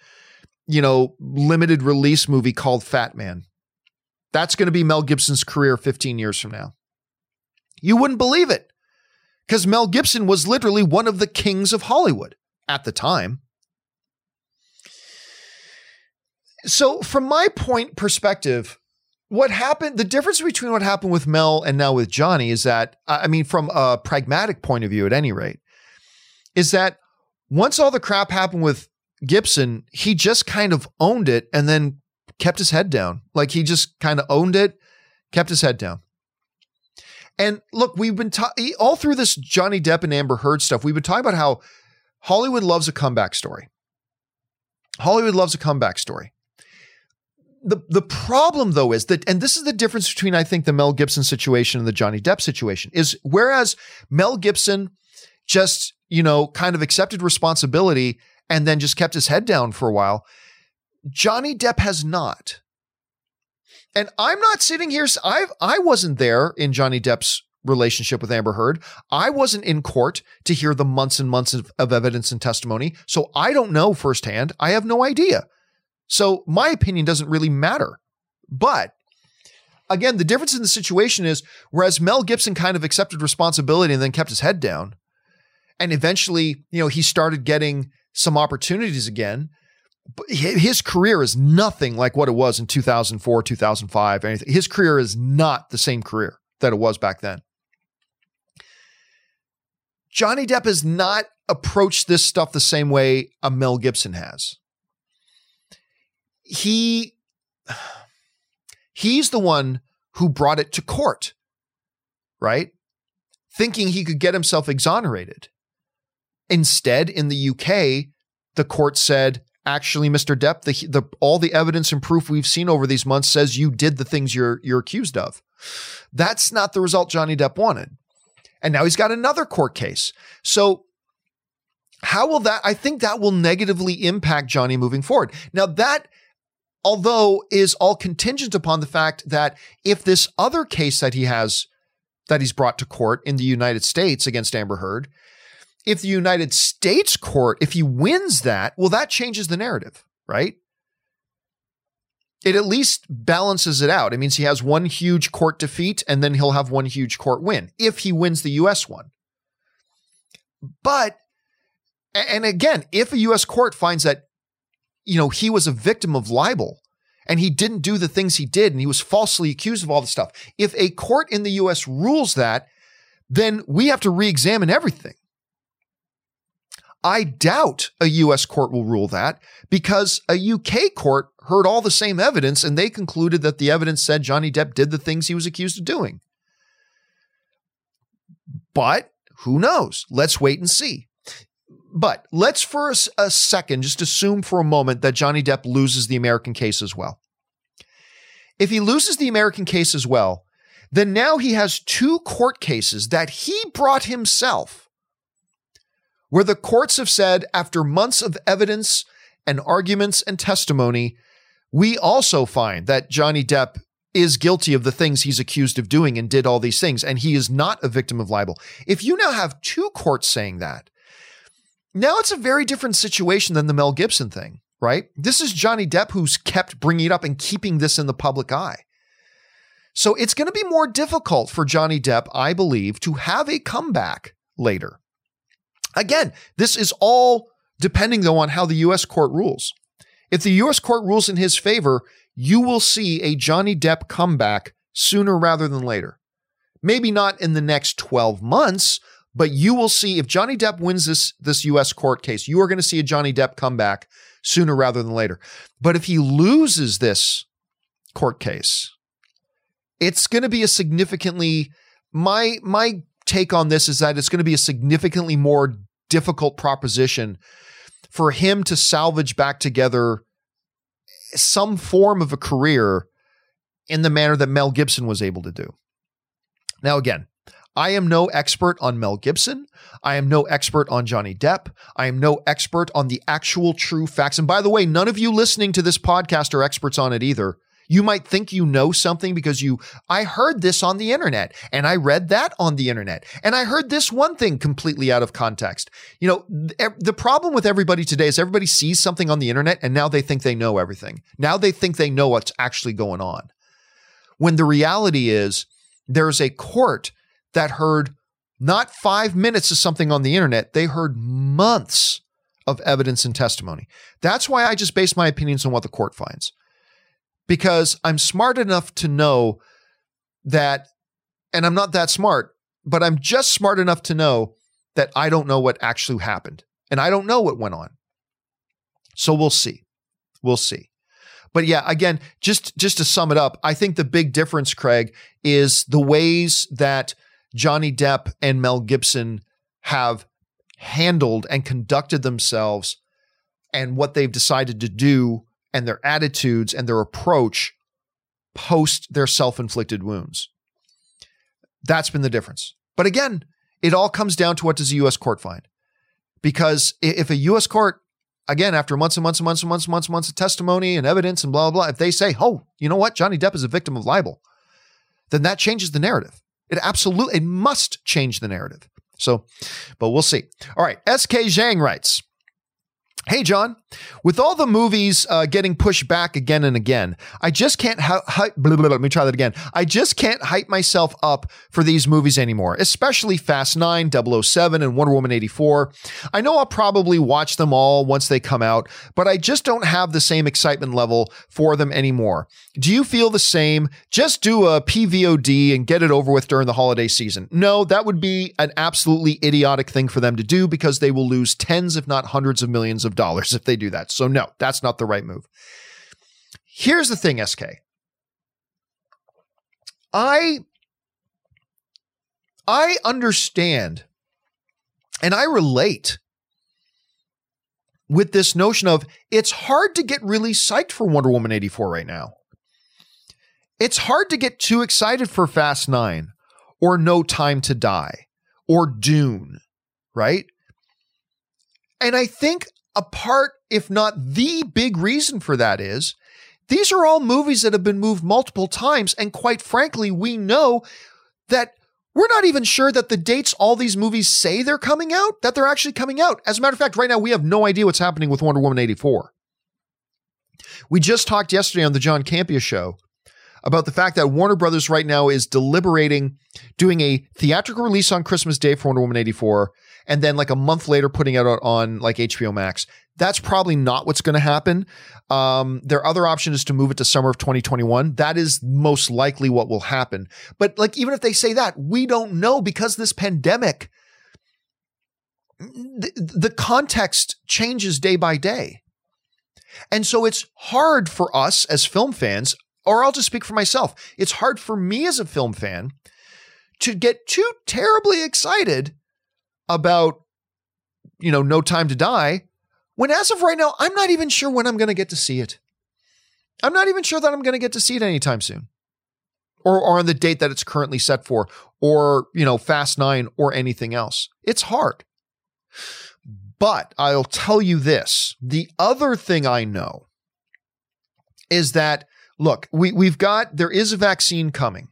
[SPEAKER 1] you know, limited release movie called Fat Man. That's going to be Mel Gibson's career 15 years from now. You wouldn't believe it because Mel Gibson was literally one of the kings of Hollywood at the time. So, from my point perspective, what happened the difference between what happened with Mel and now with Johnny is that I mean from a pragmatic point of view at any rate is that once all the crap happened with Gibson he just kind of owned it and then kept his head down. Like he just kind of owned it kept his head down. And look we've been ta- all through this Johnny Depp and Amber Heard stuff we've been talking about how Hollywood loves a comeback story. Hollywood loves a comeback story the the problem though is that and this is the difference between I think the Mel Gibson situation and the Johnny Depp situation is whereas Mel Gibson just, you know, kind of accepted responsibility and then just kept his head down for a while, Johnny Depp has not. And I'm not sitting here I I wasn't there in Johnny Depp's relationship with Amber Heard. I wasn't in court to hear the months and months of, of evidence and testimony, so I don't know firsthand. I have no idea. So my opinion doesn't really matter. But again, the difference in the situation is whereas Mel Gibson kind of accepted responsibility and then kept his head down, and eventually, you know, he started getting some opportunities again. But his career is nothing like what it was in 2004, 2005, anything. His career is not the same career that it was back then. Johnny Depp has not approached this stuff the same way a Mel Gibson has he he's the one who brought it to court, right? Thinking he could get himself exonerated. Instead, in the UK, the court said, actually, Mr. Depp, the, the, all the evidence and proof we've seen over these months says you did the things you're, you're accused of. That's not the result Johnny Depp wanted. And now he's got another court case. So how will that, I think that will negatively impact Johnny moving forward. Now that although is all contingent upon the fact that if this other case that he has that he's brought to court in the United States against Amber Heard, if the United States court, if he wins that, well, that changes the narrative, right? It at least balances it out. It means he has one huge court defeat and then he'll have one huge court win if he wins the US one. But, and again, if a US court finds that, you know, he was a victim of libel and he didn't do the things he did and he was falsely accused of all the stuff, if a court in the US rules that, then we have to re examine everything. I doubt a US court will rule that because a UK court heard all the same evidence and they concluded that the evidence said Johnny Depp did the things he was accused of doing. But who knows? Let's wait and see. But let's for a, a second just assume for a moment that Johnny Depp loses the American case as well. If he loses the American case as well, then now he has two court cases that he brought himself where the courts have said, after months of evidence and arguments and testimony, we also find that Johnny Depp is guilty of the things he's accused of doing and did all these things, and he is not a victim of libel. If you now have two courts saying that, now it's a very different situation than the Mel Gibson thing, right? This is Johnny Depp who's kept bringing it up and keeping this in the public eye. So it's going to be more difficult for Johnny Depp, I believe, to have a comeback later. Again, this is all depending, though, on how the U.S. court rules. If the U.S. court rules in his favor, you will see a Johnny Depp comeback sooner rather than later. Maybe not in the next 12 months, but you will see if Johnny Depp wins this, this U.S. court case, you are going to see a Johnny Depp comeback sooner rather than later. But if he loses this court case, it's going to be a significantly my my take on this is that it's going to be a significantly more difficult proposition for him to salvage back together some form of a career in the manner that Mel Gibson was able to do. Now, again, I am no expert on Mel Gibson. I am no expert on Johnny Depp. I am no expert on the actual true facts. And by the way, none of you listening to this podcast are experts on it either. You might think you know something because you, I heard this on the internet and I read that on the internet and I heard this one thing completely out of context. You know, the problem with everybody today is everybody sees something on the internet and now they think they know everything. Now they think they know what's actually going on. When the reality is there's a court that heard not five minutes of something on the internet, they heard months of evidence and testimony. That's why I just base my opinions on what the court finds because I'm smart enough to know that, and I'm not that smart, but I'm just smart enough to know that I don't know what actually happened and I don't know what went on. So we'll see. We'll see. But yeah, again, just just to sum it up, I think the big difference, Craig, is the ways that Johnny Depp and Mel Gibson have handled and conducted themselves and what they've decided to do and their attitudes and their approach post their self inflicted wounds. That's been the difference. But again, it all comes down to what does a U.S. court find? Because if a U.S. court, again, after months and months and months and months and months and months of testimony and evidence and blah, blah, blah, if they say, oh, you know what, Johnny Depp is a victim of libel, then that changes the narrative. It absolutely, it must change the narrative. So, but we'll see. All right. SK Zhang writes, Hey, John, with all the movies uh, getting pushed back again and again, I just can't hype. Blah, let me try that again. I just can't hype myself up for these movies anymore, especially Fast 9, 007, and Wonder Woman 84. I know I'll probably watch them all once they come out, but I just don't have the same excitement level for them anymore. Do you feel the same? Just do a PVOD and get it over with during the holiday season. No, that would be an absolutely idiotic thing for them to do because they will lose tens, if not hundreds of millions of of dollars if they do that. So, no, that's not the right move. Here's the thing, SK. I I understand and I relate with this notion of it's hard to get really psyched for Wonder Woman 84 right now. It's hard to get too excited for Fast 9 or No Time to Die or Dune, right? And I think a part, if not the big reason for that is these are all movies that have been moved multiple times. And quite frankly, we know that we're not even sure that the dates all these movies say they're coming out, that they're actually coming out. As a matter of fact, right now we have no idea what's happening with Wonder Woman 84. We just talked yesterday on the John Campea show about the fact that Warner Brothers right now is deliberating doing a theatrical release on Christmas Day for Wonder Woman 84 and then like a month later putting it out on like HBO Max. That's probably not what's going to happen. Um, their other option is to move it to summer of 2021. That is most likely what will happen. But like, even if they say that, we don't know because this pandemic, the, the context changes day by day. And so it's hard for us as film fans, or I'll just speak for myself. It's hard for me as a film fan to get too terribly excited about, you know, No Time to Die when as of right now, I'm not even sure when I'm going to get to see it. I'm not even sure that I'm going to get to see it anytime soon. Or, or on the date that it's currently set for, or, you know, Fast Nine or anything else. It's hard. But I'll tell you this the other thing I know is that, look, we, we've got, there is a vaccine coming.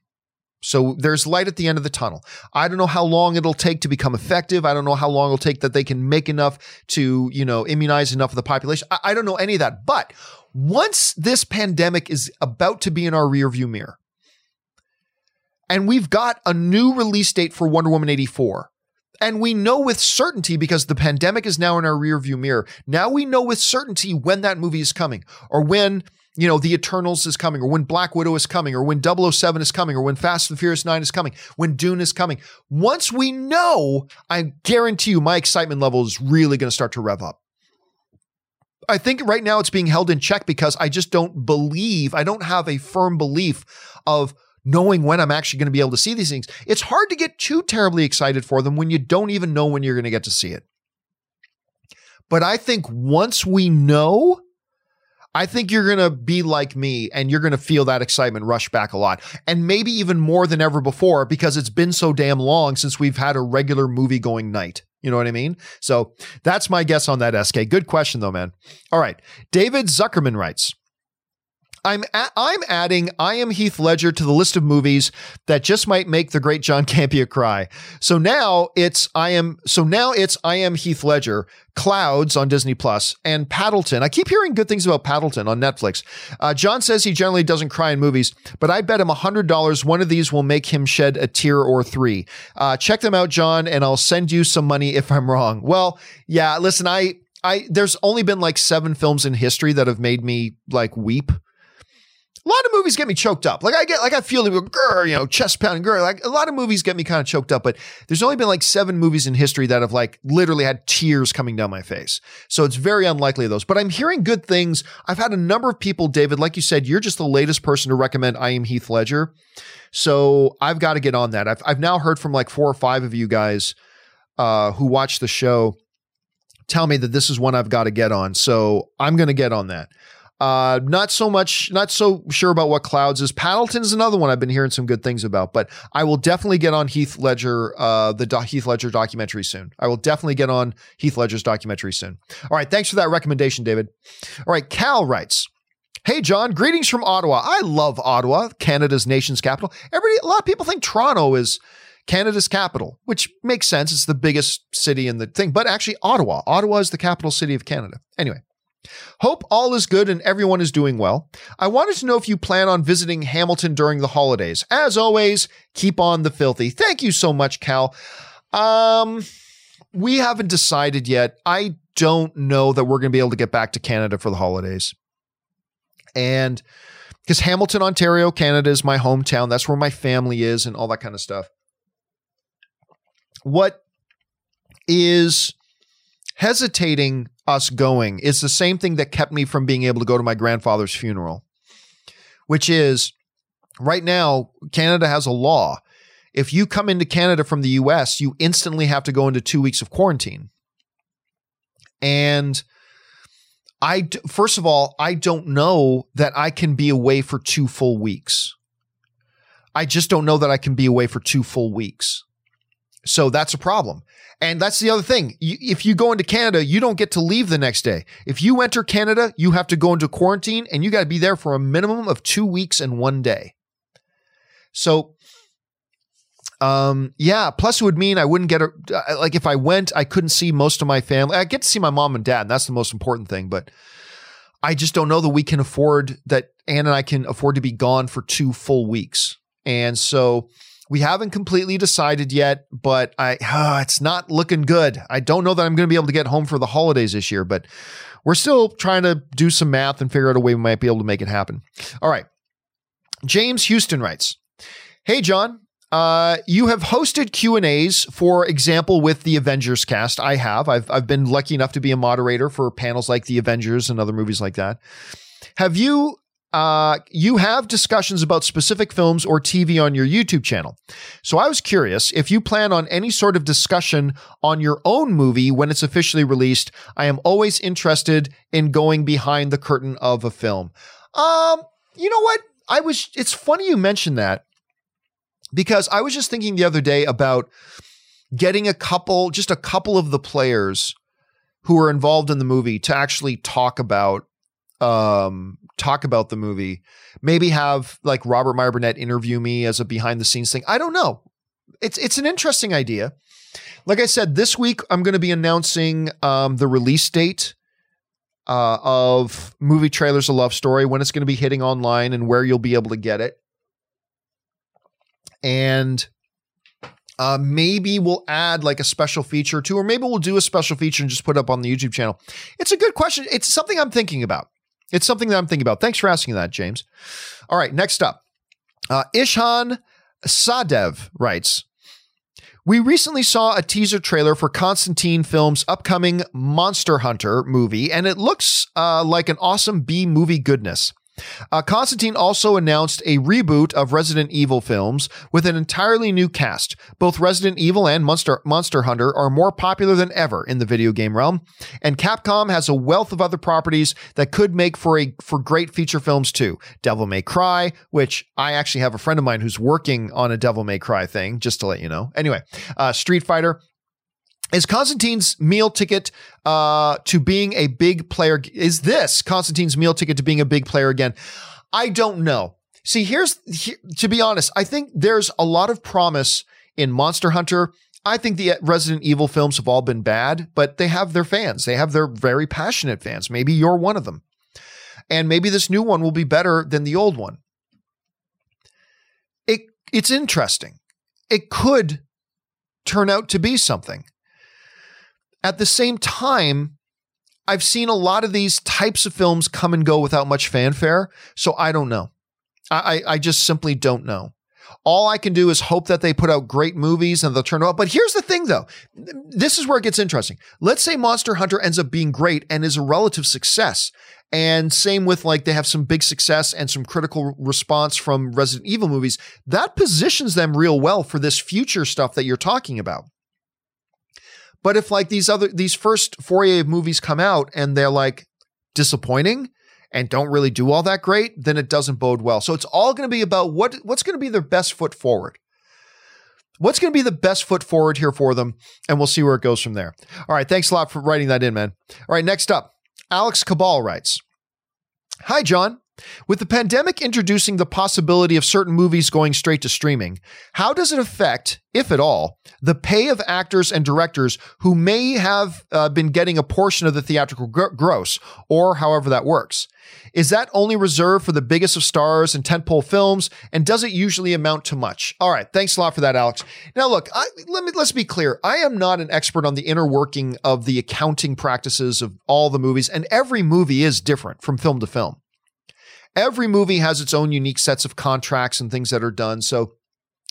[SPEAKER 1] So there's light at the end of the tunnel. I don't know how long it'll take to become effective. I don't know how long it'll take that they can make enough to, you know, immunize enough of the population. I, I don't know any of that. But once this pandemic is about to be in our rearview mirror, and we've got a new release date for Wonder Woman 84. And we know with certainty because the pandemic is now in our rearview mirror. Now we know with certainty when that movie is coming or when you know, The Eternals is coming, or when Black Widow is coming, or when 007 is coming, or when Fast and Furious 9 is coming, when Dune is coming. Once we know, I guarantee you my excitement level is really going to start to rev up. I think right now it's being held in check because I just don't believe, I don't have a firm belief of knowing when I'm actually going to be able to see these things. It's hard to get too terribly excited for them when you don't even know when you're going to get to see it. But I think once we know, I think you're going to be like me and you're going to feel that excitement rush back a lot. And maybe even more than ever before because it's been so damn long since we've had a regular movie going night. You know what I mean? So that's my guess on that, SK. Good question, though, man. All right. David Zuckerman writes I'm a- I'm adding I am Heath Ledger to the list of movies that just might make the great John Campea cry. So now it's I am so now it's I am Heath Ledger, Clouds on Disney Plus, and Paddleton. I keep hearing good things about Paddleton on Netflix. Uh, John says he generally doesn't cry in movies, but I bet him hundred dollars one of these will make him shed a tear or three. Uh, check them out, John, and I'll send you some money if I'm wrong. Well, yeah, listen, I I there's only been like seven films in history that have made me like weep a lot of movies get me choked up. Like I get, like I feel, grr, you know, chest pounding, grr. Like a lot of movies get me kind of choked up. But there's only been like seven movies in history that have like literally had tears coming down my face. So it's very unlikely of those. But I'm hearing good things. I've had a number of people, David, like you said, you're just the latest person to recommend I Am Heath Ledger. So I've got to get on that. I've I've now heard from like four or five of you guys uh, who watch the show tell me that this is one I've got to get on. So I'm going to get on that. Uh, not so much, not so sure about what Clouds is. Paddleton's another one I've been hearing some good things about, but I will definitely get on Heath Ledger, uh, the Do- Heath Ledger documentary soon. I will definitely get on Heath Ledger's documentary soon. All right, thanks for that recommendation, David. All right, Cal writes. Hey John, greetings from Ottawa. I love Ottawa, Canada's nation's capital. Everybody, a lot of people think Toronto is Canada's capital, which makes sense. It's the biggest city in the thing, but actually Ottawa. Ottawa is the capital city of Canada. Anyway, Hope all is good and everyone is doing well. I wanted to know if you plan on visiting Hamilton during the holidays. As always, keep on the filthy. Thank you so much, Cal. Um, we haven't decided yet. I don't know that we're going to be able to get back to Canada for the holidays. And because Hamilton, Ontario, Canada is my hometown. That's where my family is and all that kind of stuff. What is hesitating us going is the same thing that kept me from being able to go to my grandfather's funeral, which is right now, Canada has a law. If you come into Canada from the US, you instantly have to go into two weeks of quarantine. And I, first of all, I don't know that I can be away for two full weeks. I just don't know that I can be away for two full weeks. So that's a problem. And that's the other thing. if you go into Canada, you don't get to leave the next day. If you enter Canada, you have to go into quarantine and you got to be there for a minimum of two weeks and one day. So Um, yeah. Plus, it would mean I wouldn't get a like if I went, I couldn't see most of my family. I get to see my mom and dad, and that's the most important thing. But I just don't know that we can afford that. Ann and I can afford to be gone for two full weeks, and so we haven't completely decided yet. But I, uh, it's not looking good. I don't know that I'm going to be able to get home for the holidays this year, but we're still trying to do some math and figure out a way we might be able to make it happen. All right. James Houston writes, "Hey John, uh, you have hosted Q and A's, for example, with the Avengers cast. I have. I've I've been lucky enough to be a moderator for panels like the Avengers and other movies like that. Have you? Uh, you have discussions about specific films or TV on your YouTube channel. So I was curious if you plan on any sort of discussion on your own movie when it's officially released. I am always interested in going behind the curtain of a film. Um, you know what? I was. It's funny you mentioned that because I was just thinking the other day about getting a couple, just a couple of the players who are involved in the movie to actually talk about um talk about the movie maybe have like robert meyer burnett interview me as a behind the scenes thing i don't know it's it's an interesting idea like i said this week i'm going to be announcing um the release date uh, of movie trailers a love story when it's going to be hitting online and where you'll be able to get it and uh, maybe we'll add like a special feature too, or maybe we'll do a special feature and just put it up on the YouTube channel. It's a good question. It's something I'm thinking about. It's something that I'm thinking about. Thanks for asking that, James. All right, next up, uh, Ishan Sadev writes. We recently saw a teaser trailer for Constantine Films' upcoming Monster Hunter movie, and it looks uh, like an awesome B movie goodness. Uh, Constantine also announced a reboot of Resident Evil films with an entirely new cast. Both Resident Evil and Monster, Monster Hunter are more popular than ever in the video game realm, and Capcom has a wealth of other properties that could make for a for great feature films too. Devil May Cry, which I actually have a friend of mine who's working on a Devil May Cry thing, just to let you know. Anyway, uh, Street Fighter, is Constantine's meal ticket uh, to being a big player? Is this Constantine's meal ticket to being a big player again? I don't know. See, here's to be honest, I think there's a lot of promise in Monster Hunter. I think the Resident Evil films have all been bad, but they have their fans. They have their very passionate fans. Maybe you're one of them. And maybe this new one will be better than the old one. It it's interesting. It could turn out to be something. At the same time, I've seen a lot of these types of films come and go without much fanfare. So I don't know. I, I just simply don't know. All I can do is hope that they put out great movies and they'll turn out. But here's the thing, though. This is where it gets interesting. Let's say Monster Hunter ends up being great and is a relative success. And same with like they have some big success and some critical response from Resident Evil movies. That positions them real well for this future stuff that you're talking about. But if like these other these first foray movies come out and they're like disappointing and don't really do all that great, then it doesn't bode well. So it's all going to be about what what's going to be their best foot forward. What's going to be the best foot forward here for them, and we'll see where it goes from there. All right, thanks a lot for writing that in, man. All right, next up, Alex Cabal writes, "Hi, John. With the pandemic introducing the possibility of certain movies going straight to streaming, how does it affect, if at all, the pay of actors and directors who may have uh, been getting a portion of the theatrical gr- gross, or however that works? Is that only reserved for the biggest of stars and tentpole films, and does it usually amount to much? All right, thanks a lot for that, Alex. Now, look, I, let me let's be clear. I am not an expert on the inner working of the accounting practices of all the movies, and every movie is different from film to film. Every movie has its own unique sets of contracts and things that are done. So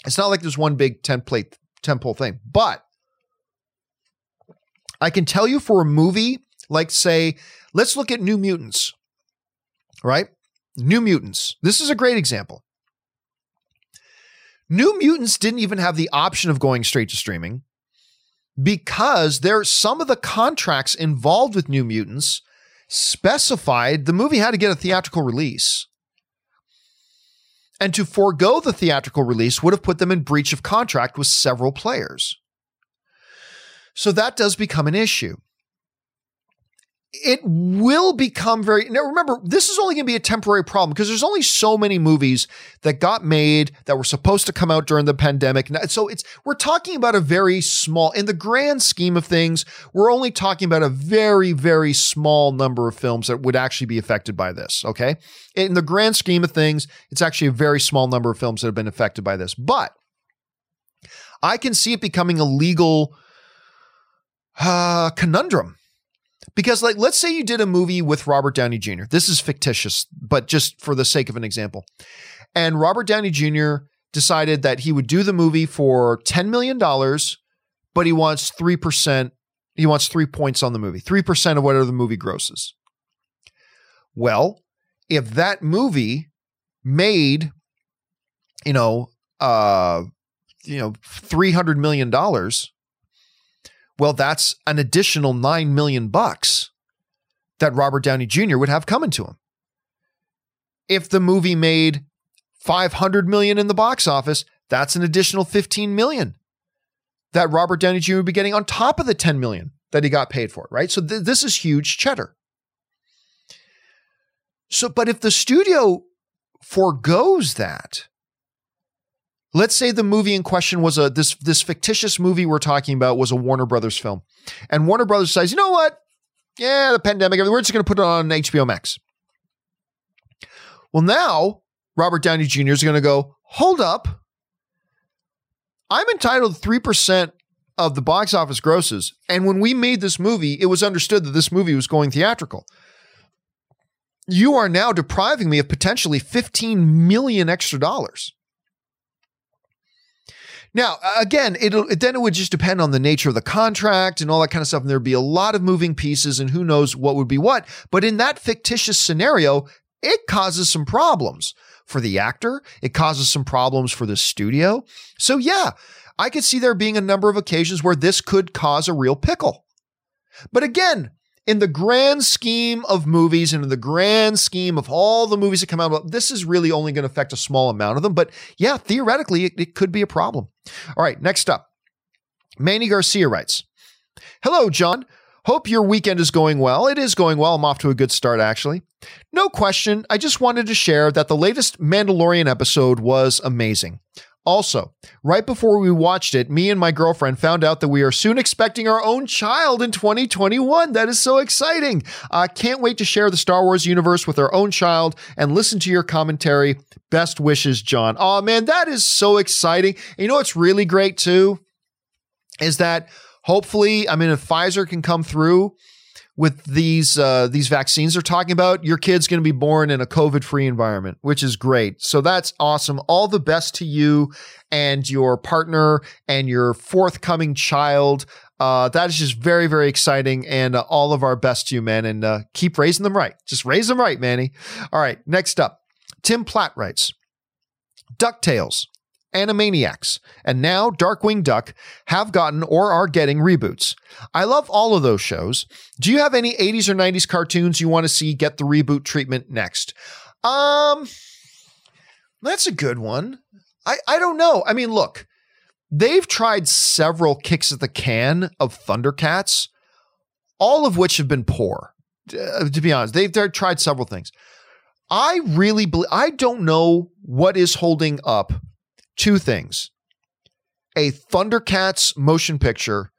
[SPEAKER 1] it's not like there's one big template temple thing. But I can tell you for a movie, like say, let's look at New Mutants. Right? New Mutants. This is a great example. New Mutants didn't even have the option of going straight to streaming because there some of the contracts involved with New Mutants specified the movie had to get a theatrical release. And to forego the theatrical release would have put them in breach of contract with several players. So that does become an issue. It will become very now remember this is only going to be a temporary problem because there's only so many movies that got made that were supposed to come out during the pandemic. So it's we're talking about a very small in the grand scheme of things we're only talking about a very very small number of films that would actually be affected by this okay? In the grand scheme of things it's actually a very small number of films that have been affected by this but i can see it becoming a legal uh, conundrum because, like, let's say you did a movie with Robert Downey Jr. This is fictitious, but just for the sake of an example. And Robert Downey Jr. decided that he would do the movie for $10 million, but he wants 3%. He wants three points on the movie, 3% of whatever the movie grosses. Well, if that movie made, you know, uh, you know, $300 million, well, that's an additional 9 million bucks that Robert Downey Jr. would have coming to him. If the movie made 500 million in the box office, that's an additional 15 million that Robert Downey Jr. would be getting on top of the 10 million that he got paid for, right? So th- this is huge cheddar. So, but if the studio foregoes that, Let's say the movie in question was a this this fictitious movie we're talking about was a Warner Brothers film. And Warner Brothers says, "You know what? Yeah, the pandemic, we're just going to put it on HBO Max." Well, now Robert Downey Jr. is going to go, "Hold up. I'm entitled 3% of the box office grosses, and when we made this movie, it was understood that this movie was going theatrical." You are now depriving me of potentially 15 million extra dollars. Now, again, it'll then it would just depend on the nature of the contract and all that kind of stuff, and there'd be a lot of moving pieces, and who knows what would be what. But in that fictitious scenario, it causes some problems for the actor. It causes some problems for the studio. So yeah, I could see there being a number of occasions where this could cause a real pickle. But again, in the grand scheme of movies and in the grand scheme of all the movies that come out, this is really only going to affect a small amount of them. But yeah, theoretically, it, it could be a problem. All right, next up. Manny Garcia writes Hello, John. Hope your weekend is going well. It is going well. I'm off to a good start, actually. No question. I just wanted to share that the latest Mandalorian episode was amazing. Also, right before we watched it, me and my girlfriend found out that we are soon expecting our own child in 2021. That is so exciting. I uh, can't wait to share the Star Wars universe with our own child and listen to your commentary. Best wishes, John. Oh man, that is so exciting. And you know what's really great too? Is that hopefully, I mean, if Pfizer can come through with these uh, these vaccines they're talking about, your kid's going to be born in a COVID free environment, which is great. So that's awesome. All the best to you and your partner and your forthcoming child. Uh, that is just very, very exciting. And uh, all of our best to you, man. And uh, keep raising them right. Just raise them right, Manny. All right. Next up, Tim Platt writes DuckTales. Animaniacs, and now Darkwing Duck have gotten or are getting reboots. I love all of those shows. Do you have any 80s or 90s cartoons you want to see get the reboot treatment next? Um that's a good one. I I don't know. I mean, look. They've tried several kicks at the can of Thundercats, all of which have been poor. Uh, to be honest, they've, they've tried several things. I really believe I don't know what is holding up two things a Thundercats motion picture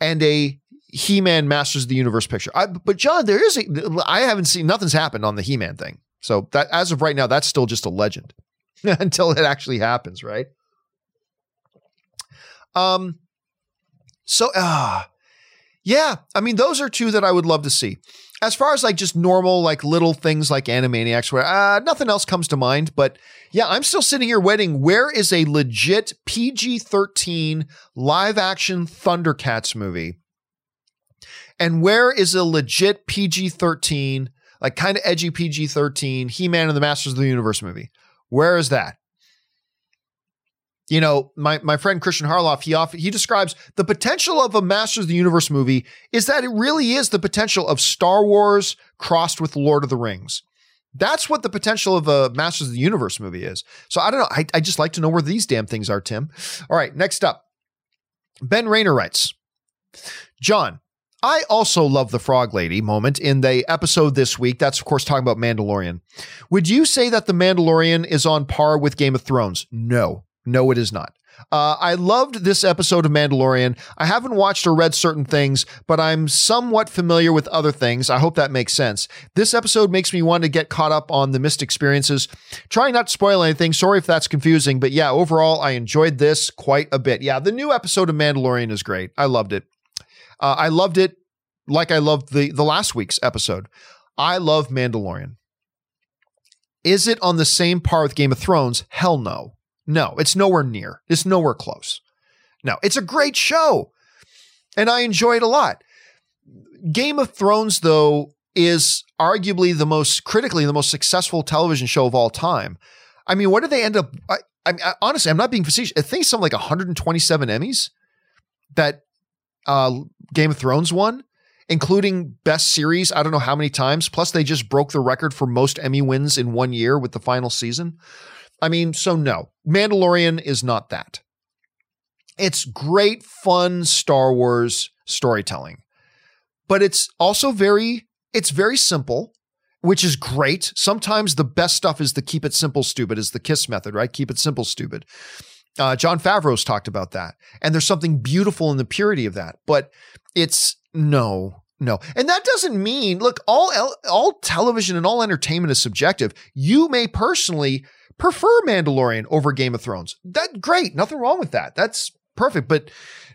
[SPEAKER 1] and a He Man Masters of the Universe picture. I, but John, there is a, I haven't seen nothing's happened on the He Man thing. So that as of right now, that's still just a legend <laughs> until it actually happens, right? Um. So, ah, uh, yeah. I mean, those are two that I would love to see as far as like just normal like little things like Animaniacs, where uh, nothing else comes to mind. But yeah, I'm still sitting here waiting. Where is a legit PG-13 live action Thundercats movie? And where is a legit PG-13, like kind of edgy PG-13 He-Man and the Masters of the Universe movie? Where is that? you know, my my friend Christian Harloff, he off, he describes the potential of a Masters of the Universe movie is that it really is the potential of Star Wars crossed with Lord of the Rings. That's what the potential of a Masters of the Universe movie is. So I don't know. I, I just like to know where these damn things are, Tim. All right, next up. Ben Rayner writes John, I also love the Frog Lady moment in the episode this week. That's, of course, talking about Mandalorian. Would you say that The Mandalorian is on par with Game of Thrones? No. No, it is not. Uh, I loved this episode of Mandalorian. I haven't watched or read certain things, but I'm somewhat familiar with other things. I hope that makes sense. This episode makes me want to get caught up on the missed experiences. Trying not to spoil anything. Sorry if that's confusing, but yeah, overall, I enjoyed this quite a bit. Yeah, the new episode of Mandalorian is great. I loved it. Uh, I loved it like I loved the the last week's episode. I love Mandalorian. Is it on the same par with Game of Thrones? Hell no. No, it's nowhere near. It's nowhere close. No, it's a great show. And I enjoy it a lot. Game of Thrones, though, is arguably the most critically the most successful television show of all time. I mean, what did they end up? I, I mean, honestly, I'm not being facetious. I think something like 127 Emmys that uh, Game of Thrones won, including Best Series. I don't know how many times. Plus, they just broke the record for most Emmy wins in one year with the final season. I mean, so no, Mandalorian is not that. It's great, fun Star Wars storytelling, but it's also very, it's very simple, which is great. Sometimes the best stuff is the keep it simple, stupid, is the KISS method, right? Keep it simple, stupid. Uh, Jon Favreau's talked about that, and there's something beautiful in the purity of that. But it's no, no, and that doesn't mean look all all television and all entertainment is subjective. You may personally prefer Mandalorian over Game of Thrones. That great, nothing wrong with that. That's perfect. But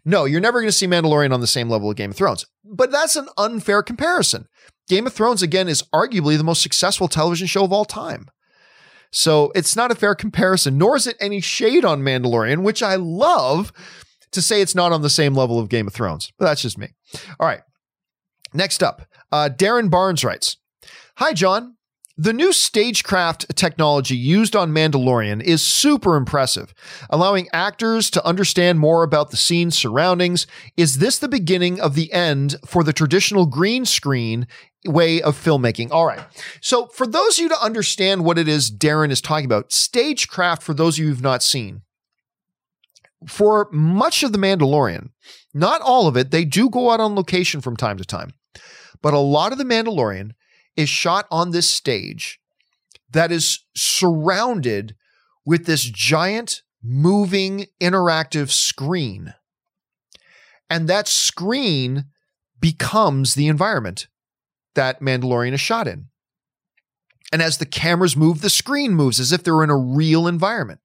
[SPEAKER 1] no, you're never going to see Mandalorian on the same level of Game of Thrones. But that's an unfair comparison. Game of Thrones again is arguably the most successful television show of all time. So it's not a fair comparison, nor is it any shade on Mandalorian, which I love to say it's not on the same level of Game of Thrones. But that's just me. All right. Next up, uh, Darren Barnes writes Hi, John. The new stagecraft technology used on Mandalorian is super impressive, allowing actors to understand more about the scene's surroundings. Is this the beginning of the end for the traditional green screen way of filmmaking? All right. So, for those of you to understand what it is Darren is talking about, stagecraft, for those of you who've not seen, for much of The Mandalorian, not all of it, they do go out on location from time to time, but a lot of The Mandalorian is shot on this stage that is surrounded with this giant moving interactive screen. And that screen becomes the environment that Mandalorian is shot in. And as the cameras move, the screen moves as if they're in a real environment.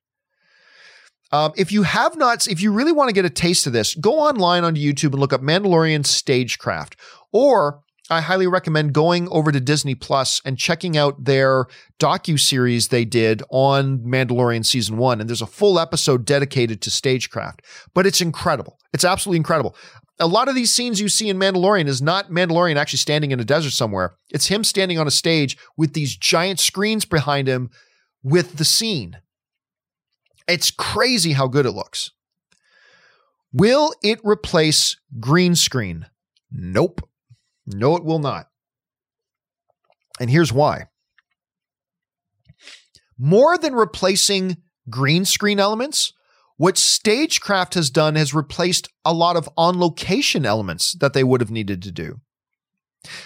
[SPEAKER 1] Um, if you have not, if you really want to get a taste of this, go online on YouTube and look up Mandalorian Stagecraft, or I highly recommend going over to Disney Plus and checking out their docu series they did on Mandalorian season 1 and there's a full episode dedicated to stagecraft. But it's incredible. It's absolutely incredible. A lot of these scenes you see in Mandalorian is not Mandalorian actually standing in a desert somewhere. It's him standing on a stage with these giant screens behind him with the scene. It's crazy how good it looks. Will it replace green screen? Nope. No, it will not. And here's why. More than replacing green screen elements, what Stagecraft has done has replaced a lot of on location elements that they would have needed to do.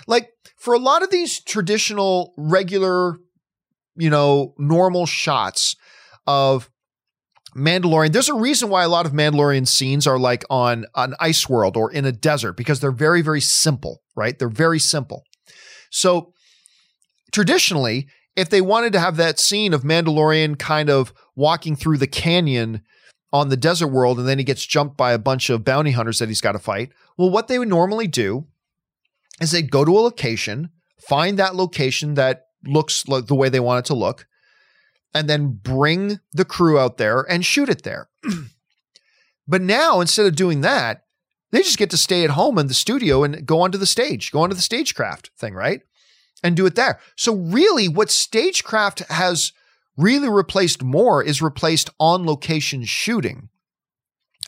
[SPEAKER 1] Like for a lot of these traditional, regular, you know, normal shots of Mandalorian, there's a reason why a lot of Mandalorian scenes are like on an ice world or in a desert because they're very, very simple, right? They're very simple. So traditionally, if they wanted to have that scene of Mandalorian kind of walking through the canyon on the desert world and then he gets jumped by a bunch of bounty hunters that he's got to fight, well, what they would normally do is they'd go to a location, find that location that looks like the way they want it to look, and then bring the crew out there and shoot it there. <clears throat> but now, instead of doing that, they just get to stay at home in the studio and go onto the stage, go onto the stagecraft thing, right? And do it there. So, really, what stagecraft has really replaced more is replaced on location shooting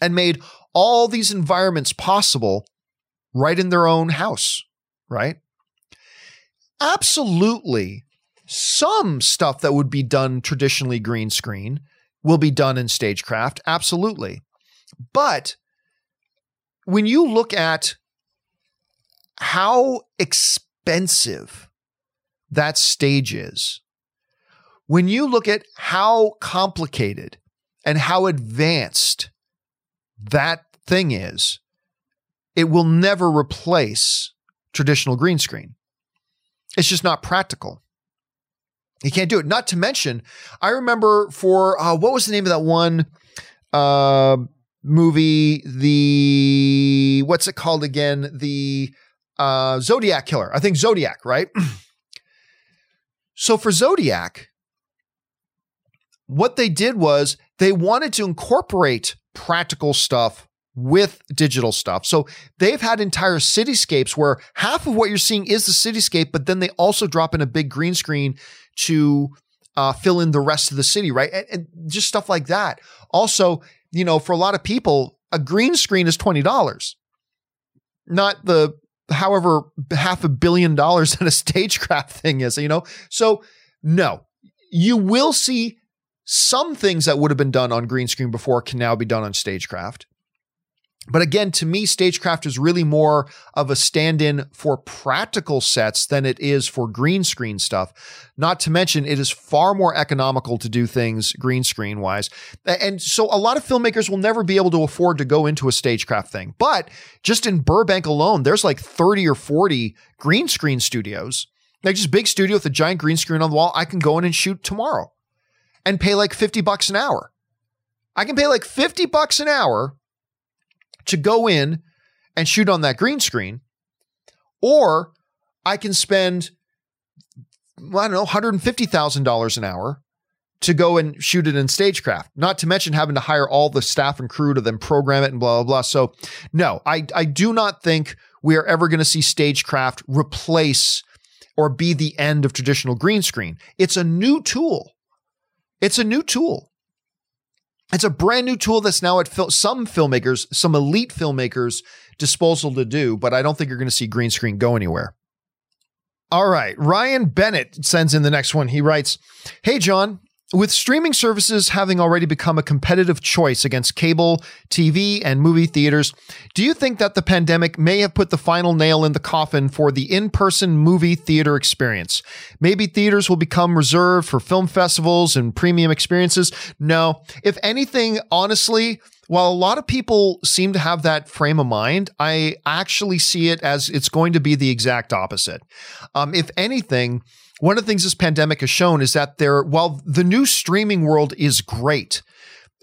[SPEAKER 1] and made all these environments possible right in their own house, right? Absolutely some stuff that would be done traditionally green screen will be done in stagecraft, absolutely. But when you look at how expensive that stage is, when you look at how complicated and how advanced that thing is, it will never replace traditional green screen. It's just not practical. You can't do it. Not to mention, I remember for uh, what was the name of that one uh, movie? The what's it called again? The uh, Zodiac Killer. I think Zodiac, right? <clears throat> so for Zodiac, what they did was they wanted to incorporate practical stuff with digital stuff. So they've had entire cityscapes where half of what you're seeing is the cityscape, but then they also drop in a big green screen to uh, fill in the rest of the city, right? And, and, just stuff like that. Also, you know, for a lot of people, a green screen is twenty dollars, not the however half a billion dollars <laughs> that a stagecraft thing is. You know, so no, you will see some things that would have been done on green screen before can now be done on stagecraft. But again, to me, Stagecraft is really more of a stand in for practical sets than it is for green screen stuff. Not to mention, it is far more economical to do things green screen wise. And so a lot of filmmakers will never be able to afford to go into a Stagecraft thing. But just in Burbank alone, there's like 30 or 40 green screen studios. Like just big studio with a giant green screen on the wall. I can go in and shoot tomorrow and pay like 50 bucks an hour. I can pay like 50 bucks an hour to go in and shoot on that green screen, or I can spend, I don't know, $150,000 an hour to go and shoot it in stagecraft, not to mention having to hire all the staff and crew to then program it and blah, blah, blah. So, no, I, I do not think we are ever going to see stagecraft replace or be the end of traditional green screen. It's a new tool. It's a new tool. It's a brand new tool that's now at fil- some filmmakers, some elite filmmakers' disposal to do, but I don't think you're going to see green screen go anywhere. All right. Ryan Bennett sends in the next one. He writes Hey, John, with streaming services having already become a competitive choice against cable, TV, and movie theaters, do you think that the pandemic may have put the final nail in the coffin for the in person movie theater experience? Maybe theaters will become reserved for film festivals and premium experiences? No. If anything, honestly, while a lot of people seem to have that frame of mind, I actually see it as it's going to be the exact opposite. Um, if anything, one of the things this pandemic has shown is that there, while the new streaming world is great,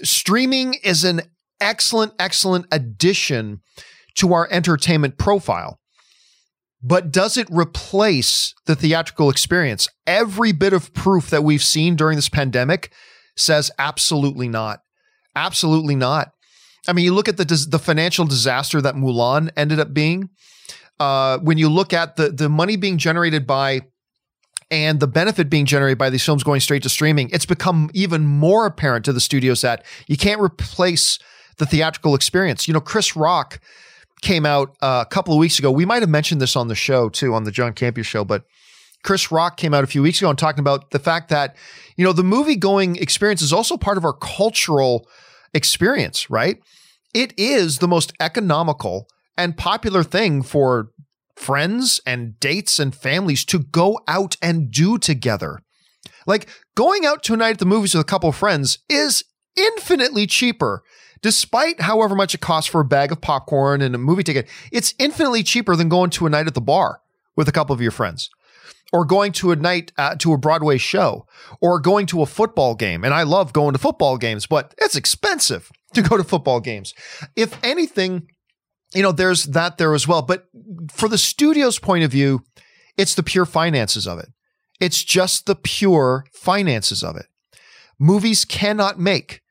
[SPEAKER 1] streaming is an excellent, excellent addition to our entertainment profile. But does it replace the theatrical experience? Every bit of proof that we've seen during this pandemic says absolutely not. Absolutely not. I mean, you look at the the financial disaster that Mulan ended up being. Uh, when you look at the the money being generated by and the benefit being generated by these films going straight to streaming, it's become even more apparent to the studios that you can't replace the theatrical experience. You know, Chris Rock came out uh, a couple of weeks ago. We might have mentioned this on the show too, on the John Campea show, but Chris Rock came out a few weeks ago and talking about the fact that, you know, the movie going experience is also part of our cultural experience, right? It is the most economical and popular thing for friends and dates and families to go out and do together. Like going out to a night at the movies with a couple of friends is infinitely cheaper. Despite however much it costs for a bag of popcorn and a movie ticket, it's infinitely cheaper than going to a night at the bar with a couple of your friends or going to a night uh, to a Broadway show or going to a football game. And I love going to football games, but it's expensive to go to football games. If anything, you know, there's that there as well. But for the studio's point of view, it's the pure finances of it. It's just the pure finances of it. Movies cannot make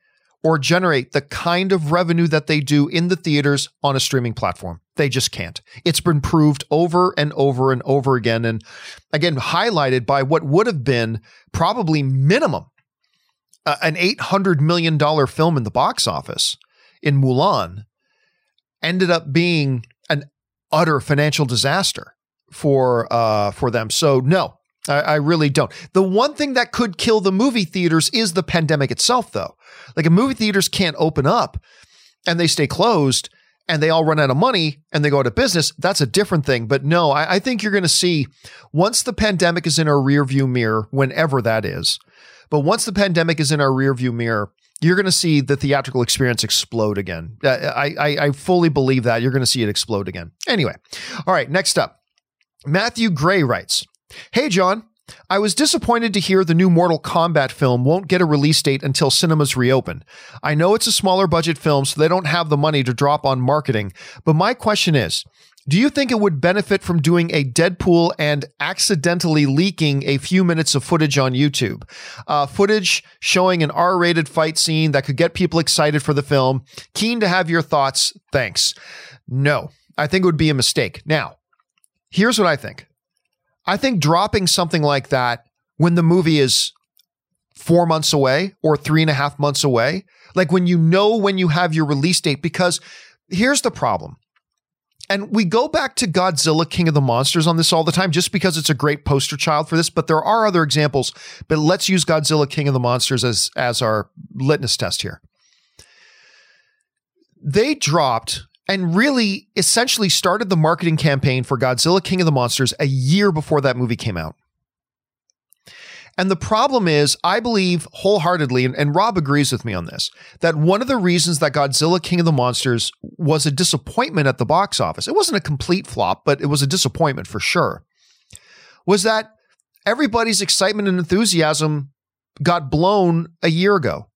[SPEAKER 1] or generate the kind of revenue that they do in the theaters on a streaming platform. They just can't. It's been proved over and over and over again. And again, highlighted by what would have been probably minimum uh, an $800 million film in the box office in Mulan ended up being an utter financial disaster for uh, for them. So no, I, I, really don't. The one thing that could kill the movie theaters is the pandemic itself, though. Like, if movie theaters can't open up and they stay closed, and they all run out of money and they go out of business, that's a different thing. But no, I, I think you're going to see once the pandemic is in our rearview mirror, whenever that is, but once the pandemic is in our rearview mirror, you're going to see the theatrical experience explode again. Uh, I, I, I fully believe that. You're going to see it explode again. Anyway, all right, next up. Matthew Gray writes Hey, John. I was disappointed to hear the new Mortal Kombat film won't get a release date until cinemas reopen. I know it's a smaller budget film, so they don't have the money to drop on marketing, but my question is do you think it would benefit from doing a Deadpool and accidentally leaking a few minutes of footage on YouTube? Uh, footage showing an R rated fight scene that could get people excited for the film. Keen to have your thoughts. Thanks. No, I think it would be a mistake. Now, here's what I think I think dropping something like that when the movie is four months away or three and a half months away, like when you know when you have your release date, because here's the problem and we go back to Godzilla King of the Monsters on this all the time just because it's a great poster child for this, but there are other examples. But let's use Godzilla King of the Monsters as as our litmus test here. They dropped and really essentially started the marketing campaign for Godzilla King of the Monsters a year before that movie came out. And the problem is, I believe wholeheartedly, and, and, Rob agrees with me on this, that one of the reasons that Godzilla King of the Monsters was a disappointment at the box office, it wasn't a complete flop, but it was a disappointment for sure, was that everybody's excitement and enthusiasm got blown a year ago.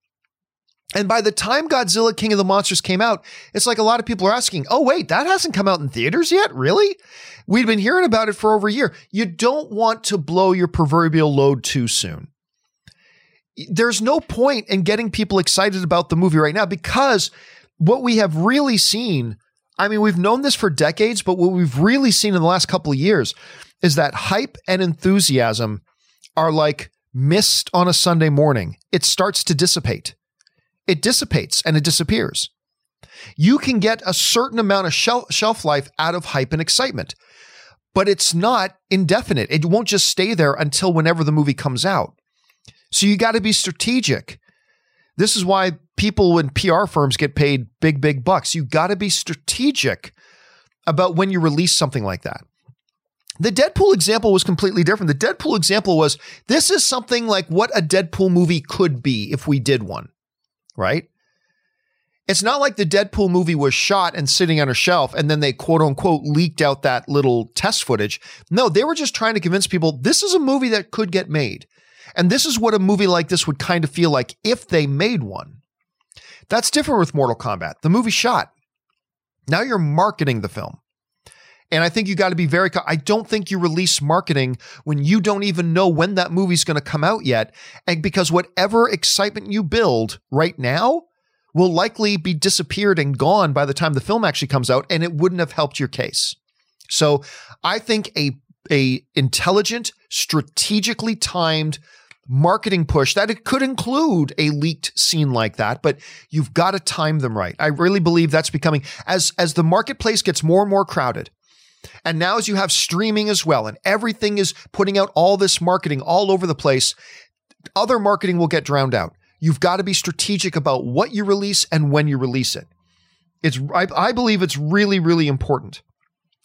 [SPEAKER 1] And by the time Godzilla King of the Monsters came out, it's like a lot of people are asking, oh, wait, that hasn't come out in theaters yet? Really? We'd been hearing about it for over a year. You don't want to blow your proverbial load too soon. There's no point in getting people excited about the movie right now because what we have really seen, I mean, we've known this for decades, but what we've really seen in the last couple of years is that hype and enthusiasm are like mist on a Sunday morning. It starts to dissipate. It dissipates and it disappears. You can get a certain amount of shelf, life out of hype and excitement but it's not indefinite. It won't just stay there until whenever the movie comes out. So you got to be strategic. This is why people in PR firms get paid big, big bucks. You got to be strategic about when you release something like that. The Deadpool example was completely different. The Deadpool example was this is something like what a Deadpool movie could be if we did one, right? It's not like the Deadpool movie was shot and sitting on a shelf and then they quote unquote leaked out that little test footage. No, they were just trying to convince people this is a movie that could get made. And this is what a movie like this would kind of feel like if they made one. That's different with Mortal Kombat. The movie shot. Now you're marketing the film. And I think you got to be very, I don't think you release marketing when you don't even know when that movie's going to come out yet. And because whatever excitement you build right now will likely be disappeared and gone by the time the film actually comes out, and it wouldn't have helped your case. So I think a a intelligent, strategically timed marketing push that it could include a leaked scene like that, but you've got to time them right. I really believe that's becoming as as the marketplace gets more and more crowded. And now as you have streaming as well and everything is putting out all this marketing all over the place, other marketing will get drowned out. You've got to be strategic about what you release and when you release it. It's I, I believe it's really really important.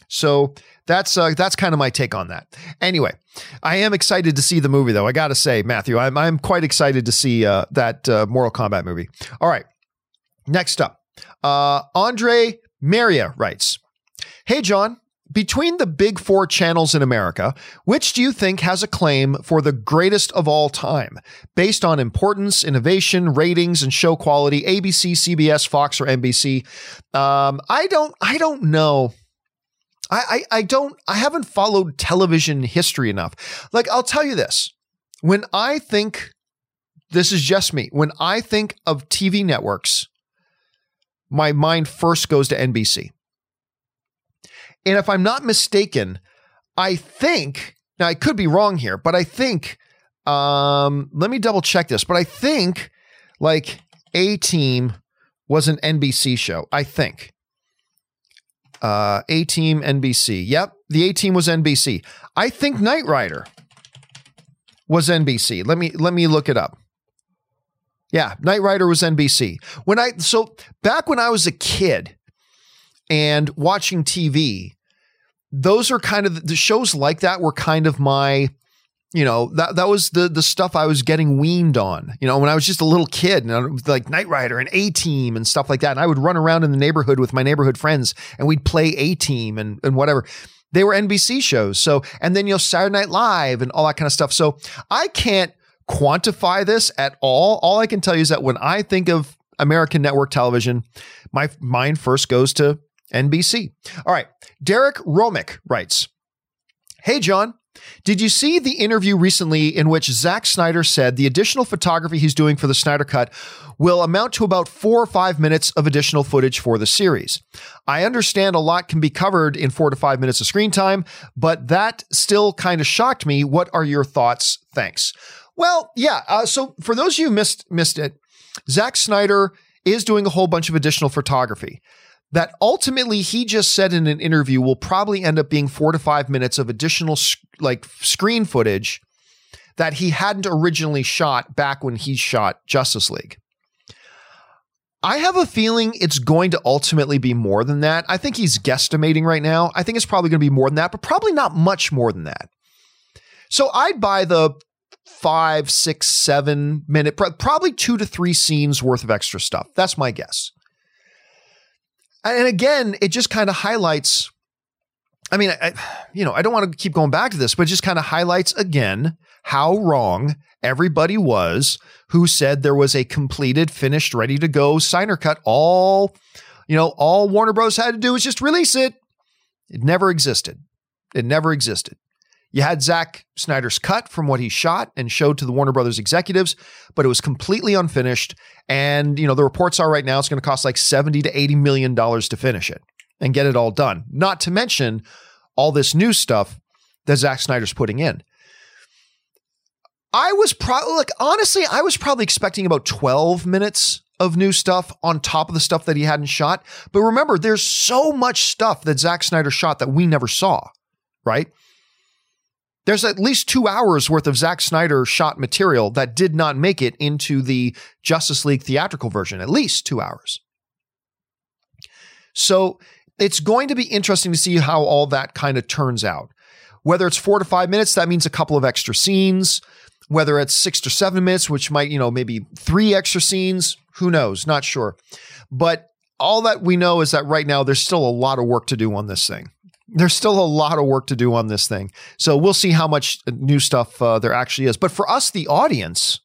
[SPEAKER 1] So that's uh, that's kind of my take on that. Anyway, I am excited to see the movie though. I got to say, Matthew, I'm I'm quite excited to see uh, that uh, Mortal Kombat movie. All right, next up, uh, Andre Maria writes, "Hey John, between the big four channels in America, which do you think has a claim for the greatest of all time, based on importance, innovation, ratings, and show quality? ABC, CBS, Fox, or NBC? Um, I don't. I don't know. I, I I don't. I haven't followed television history enough. Like I'll tell you this: when I think, this is just me. When I think of TV networks, my mind first goes to NBC. And if I'm not mistaken, I think, now I could be wrong here, but I think, um, let me double check this, but I think like A Team was an NBC show. I think. Uh, A Team NBC. Yep, the A Team was NBC. I think Knight Rider was NBC. Let me let me look it up. Yeah, Knight Rider was NBC. When I so back when I was a kid, and watching TV, those are kind of the shows like that were kind of my you know that that was the the stuff I was getting weaned on. You know, when I was just a little kid, and I like Knight Rider and A Team and stuff like that. And I would run around in the neighborhood with my neighborhood friends, and we'd play A Team and and whatever. They were NBC shows. So and then you know Saturday Night Live and all that kind of stuff. So I can't quantify this at all. All I can tell you is that when I think of American network television, my mind first goes to NBC. All right. Derek Romick writes Hey, John. Did you see the interview recently in which Zack Snyder said the additional photography he's doing for the Snyder Cut will amount to about four or five minutes of additional footage for the series? I understand a lot can be covered in four to five minutes of screen time, but that still kind of shocked me. What are your thoughts? Thanks. Well, yeah. Uh, so for those of you missed missed it, Zack Snyder is doing a whole bunch of additional photography that ultimately he just said in an interview will probably end up being four to five minutes of additional like screen footage that he hadn't originally shot back when he shot Justice League. I have a feeling it's going to ultimately be more than that. I think he's guesstimating right now. I think it's probably going to be more than that, but probably not much more than that. So I'd buy the five, six, seven minute, probably two to three scenes worth of extra stuff. That's my guess. And again, it just kind of highlights. I mean, I, you know, I don't want to keep going back to this, but it just kind of highlights again how wrong everybody was who said there was a completed, finished, ready to go Snyder cut. All, you know, all Warner Bros. had to do was just release it. It never existed. It never existed. You had Zack Snyder's cut from what he shot and showed to the Warner Brothers executives, but it was completely unfinished. And, you know, the reports are right now it's going to cost like 70 to 80 million dollars to finish it and get it all done. Not to mention all this new stuff that Zack Snyder's putting in. I was probably like honestly, I was probably expecting about 12 minutes of new stuff on top of the stuff that he hadn't shot. But remember, there's so much stuff that Zack Snyder shot that we never saw, right? There's at least two hours worth of Zack Snyder shot material that did not make it into the Justice League theatrical version, at least two hours. So it's going to be interesting to see how all that kind of turns out. Whether it's four to five minutes, that means a couple of extra scenes. Whether it's six to seven minutes, which might, you know, maybe three extra scenes, who knows? Not sure. But all that we know is that right now there's still a lot of work to do on this thing there's still a lot of work to do on this thing. So we'll see how much new stuff uh, there actually is. But for us, the audience,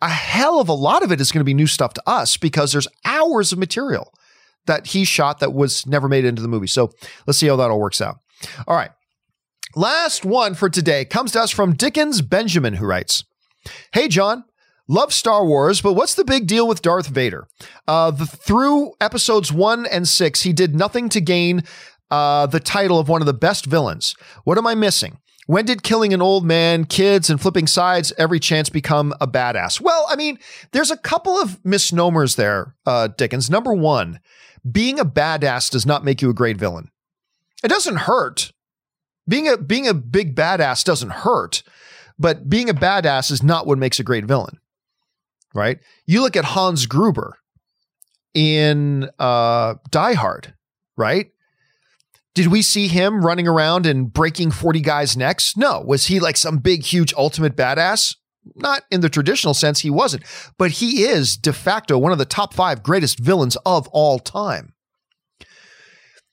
[SPEAKER 1] a hell of a lot of it is going to be new stuff to us because there's hours of material that he shot that was never made into the movie. So let's see how that all works out. All right. Last one for today comes to us from Dickens Benjamin, who writes Hey, John. Love Star Wars, but what's the big deal with Darth Vader? Uh, the, through episodes one and six, he did nothing to gain uh, the title of one of the best villains. What am I missing? When did killing an old man, kids, and flipping sides every chance become a badass? Well, I mean, there's a couple of misnomers there, uh, Dickens. Number one, being a badass does not make you a great villain. It doesn't hurt. Being a being a big badass doesn't hurt, but being a badass is not what makes a great villain. Right? You look at Hans Gruber in uh, Die Hard, right? Did we see him running around and breaking 40 guys' necks? No. Was he like some big, huge, ultimate badass? Not in the traditional sense, he wasn't. But he is de facto one of the top five greatest villains of all time.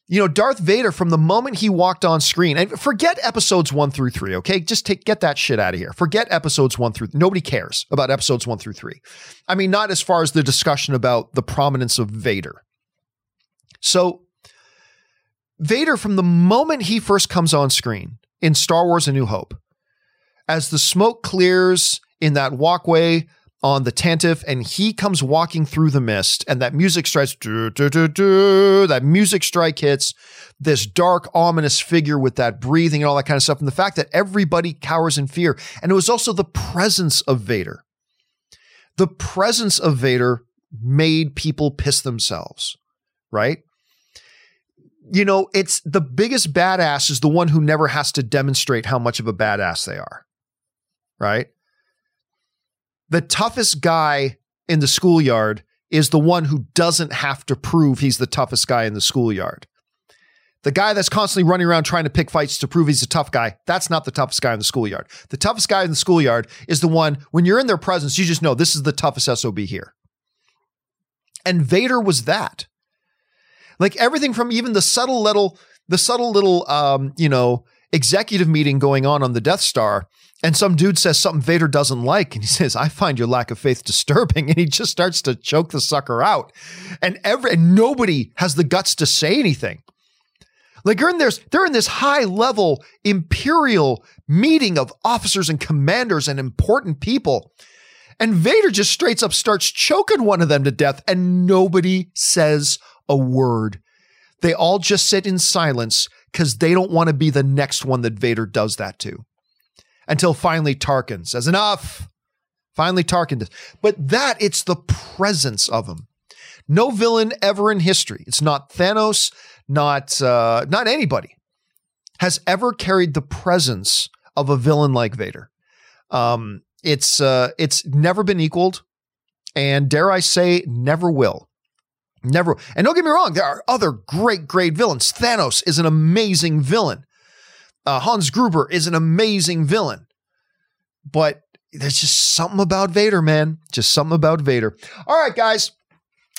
[SPEAKER 1] You know, Darth Vader, from the moment he walked on screen, and forget episodes one through three, okay? Just take get that shit out of here. Forget episodes one through nobody cares about episodes one through three. I mean, not as far as the discussion about the prominence of Vader. So Vader, from the moment he first comes on screen in Star Wars A New Hope, as the smoke clears in that walkway on the Tantive and he comes walking through the mist and that music strikes, doo, doo, doo, that music strike hits this dark, ominous figure with that breathing and all that kind of stuff. And the fact that everybody cowers in fear. And it was also the presence of Vader. The presence of Vader made people piss themselves, right? You know, it's the biggest badass is the one who never has to demonstrate how much of a badass they are. Right? The toughest guy in the schoolyard is the one who doesn't have to prove he's the toughest guy in the schoolyard. The guy that's constantly running around trying to pick fights to prove he's a tough guy, that's not the toughest guy in the schoolyard. The toughest guy in the schoolyard is the one, when you're in their presence, you just know this is the toughest SOB here. And Vader was that. Like everything from even the subtle little, the subtle little, um, you know, executive meeting going on on the Death Star, and some dude says something Vader doesn't like, and he <laughs> says, "I find your lack of faith disturbing," <laughs> and he just starts to choke the sucker out, and every and nobody has the guts to say anything. Like they're in this, they're in this high level imperial meeting of officers and commanders and important people. And Vader just straight up starts choking one of them to death, and nobody says a word. They all just sit in silence because they don't want to be the next one that Vader does that to. Until finally Tarkin says, Enough. Finally, Tarkin does. But that, it's the presence of him. No villain ever in history. It's not Thanos, not uh, not anybody has ever carried the presence of a villain like Vader. Um, it's uh, it's never been equaled, and dare I say, never will. Never. And don't get me wrong, there are other great, great villains. Thanos is an amazing villain. Uh, Hans Gruber is an amazing villain. But there's just something about Vader, man. Just something about Vader. All right, guys.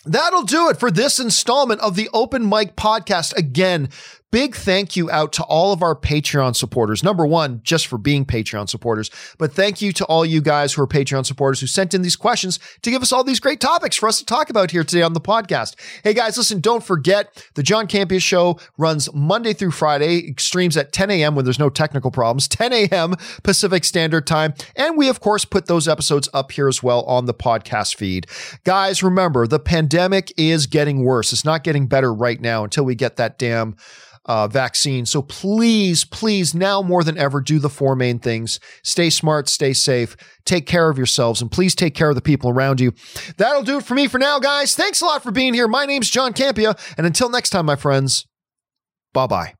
[SPEAKER 1] That'll do it for this installment of the Open Mic Podcast. Again, big thank you out to all of our Patreon supporters. Number one, just for being Patreon supporters, but thank you to all you guys who are Patreon supporters who sent in these questions to give us all these great topics for us to talk about here today on the podcast. Hey guys, listen, don't forget the John Campea show runs Monday through Friday, streams at 10 a.m. when there's no technical problems, <laughs> 10 a.m. Pacific Standard Time. And we, of course, put those episodes up here as well on the podcast feed. Guys, remember the pandemic is getting worse. It's not getting better right now until we get that damn uh, vaccine. So please, please, now more than ever, do the four main things stay smart, stay safe, take care of yourselves, and please take care of the people around you. That'll do it for me for now, guys. Thanks a lot for being here. My name's John Campea. And until next time, my friends, bye bye.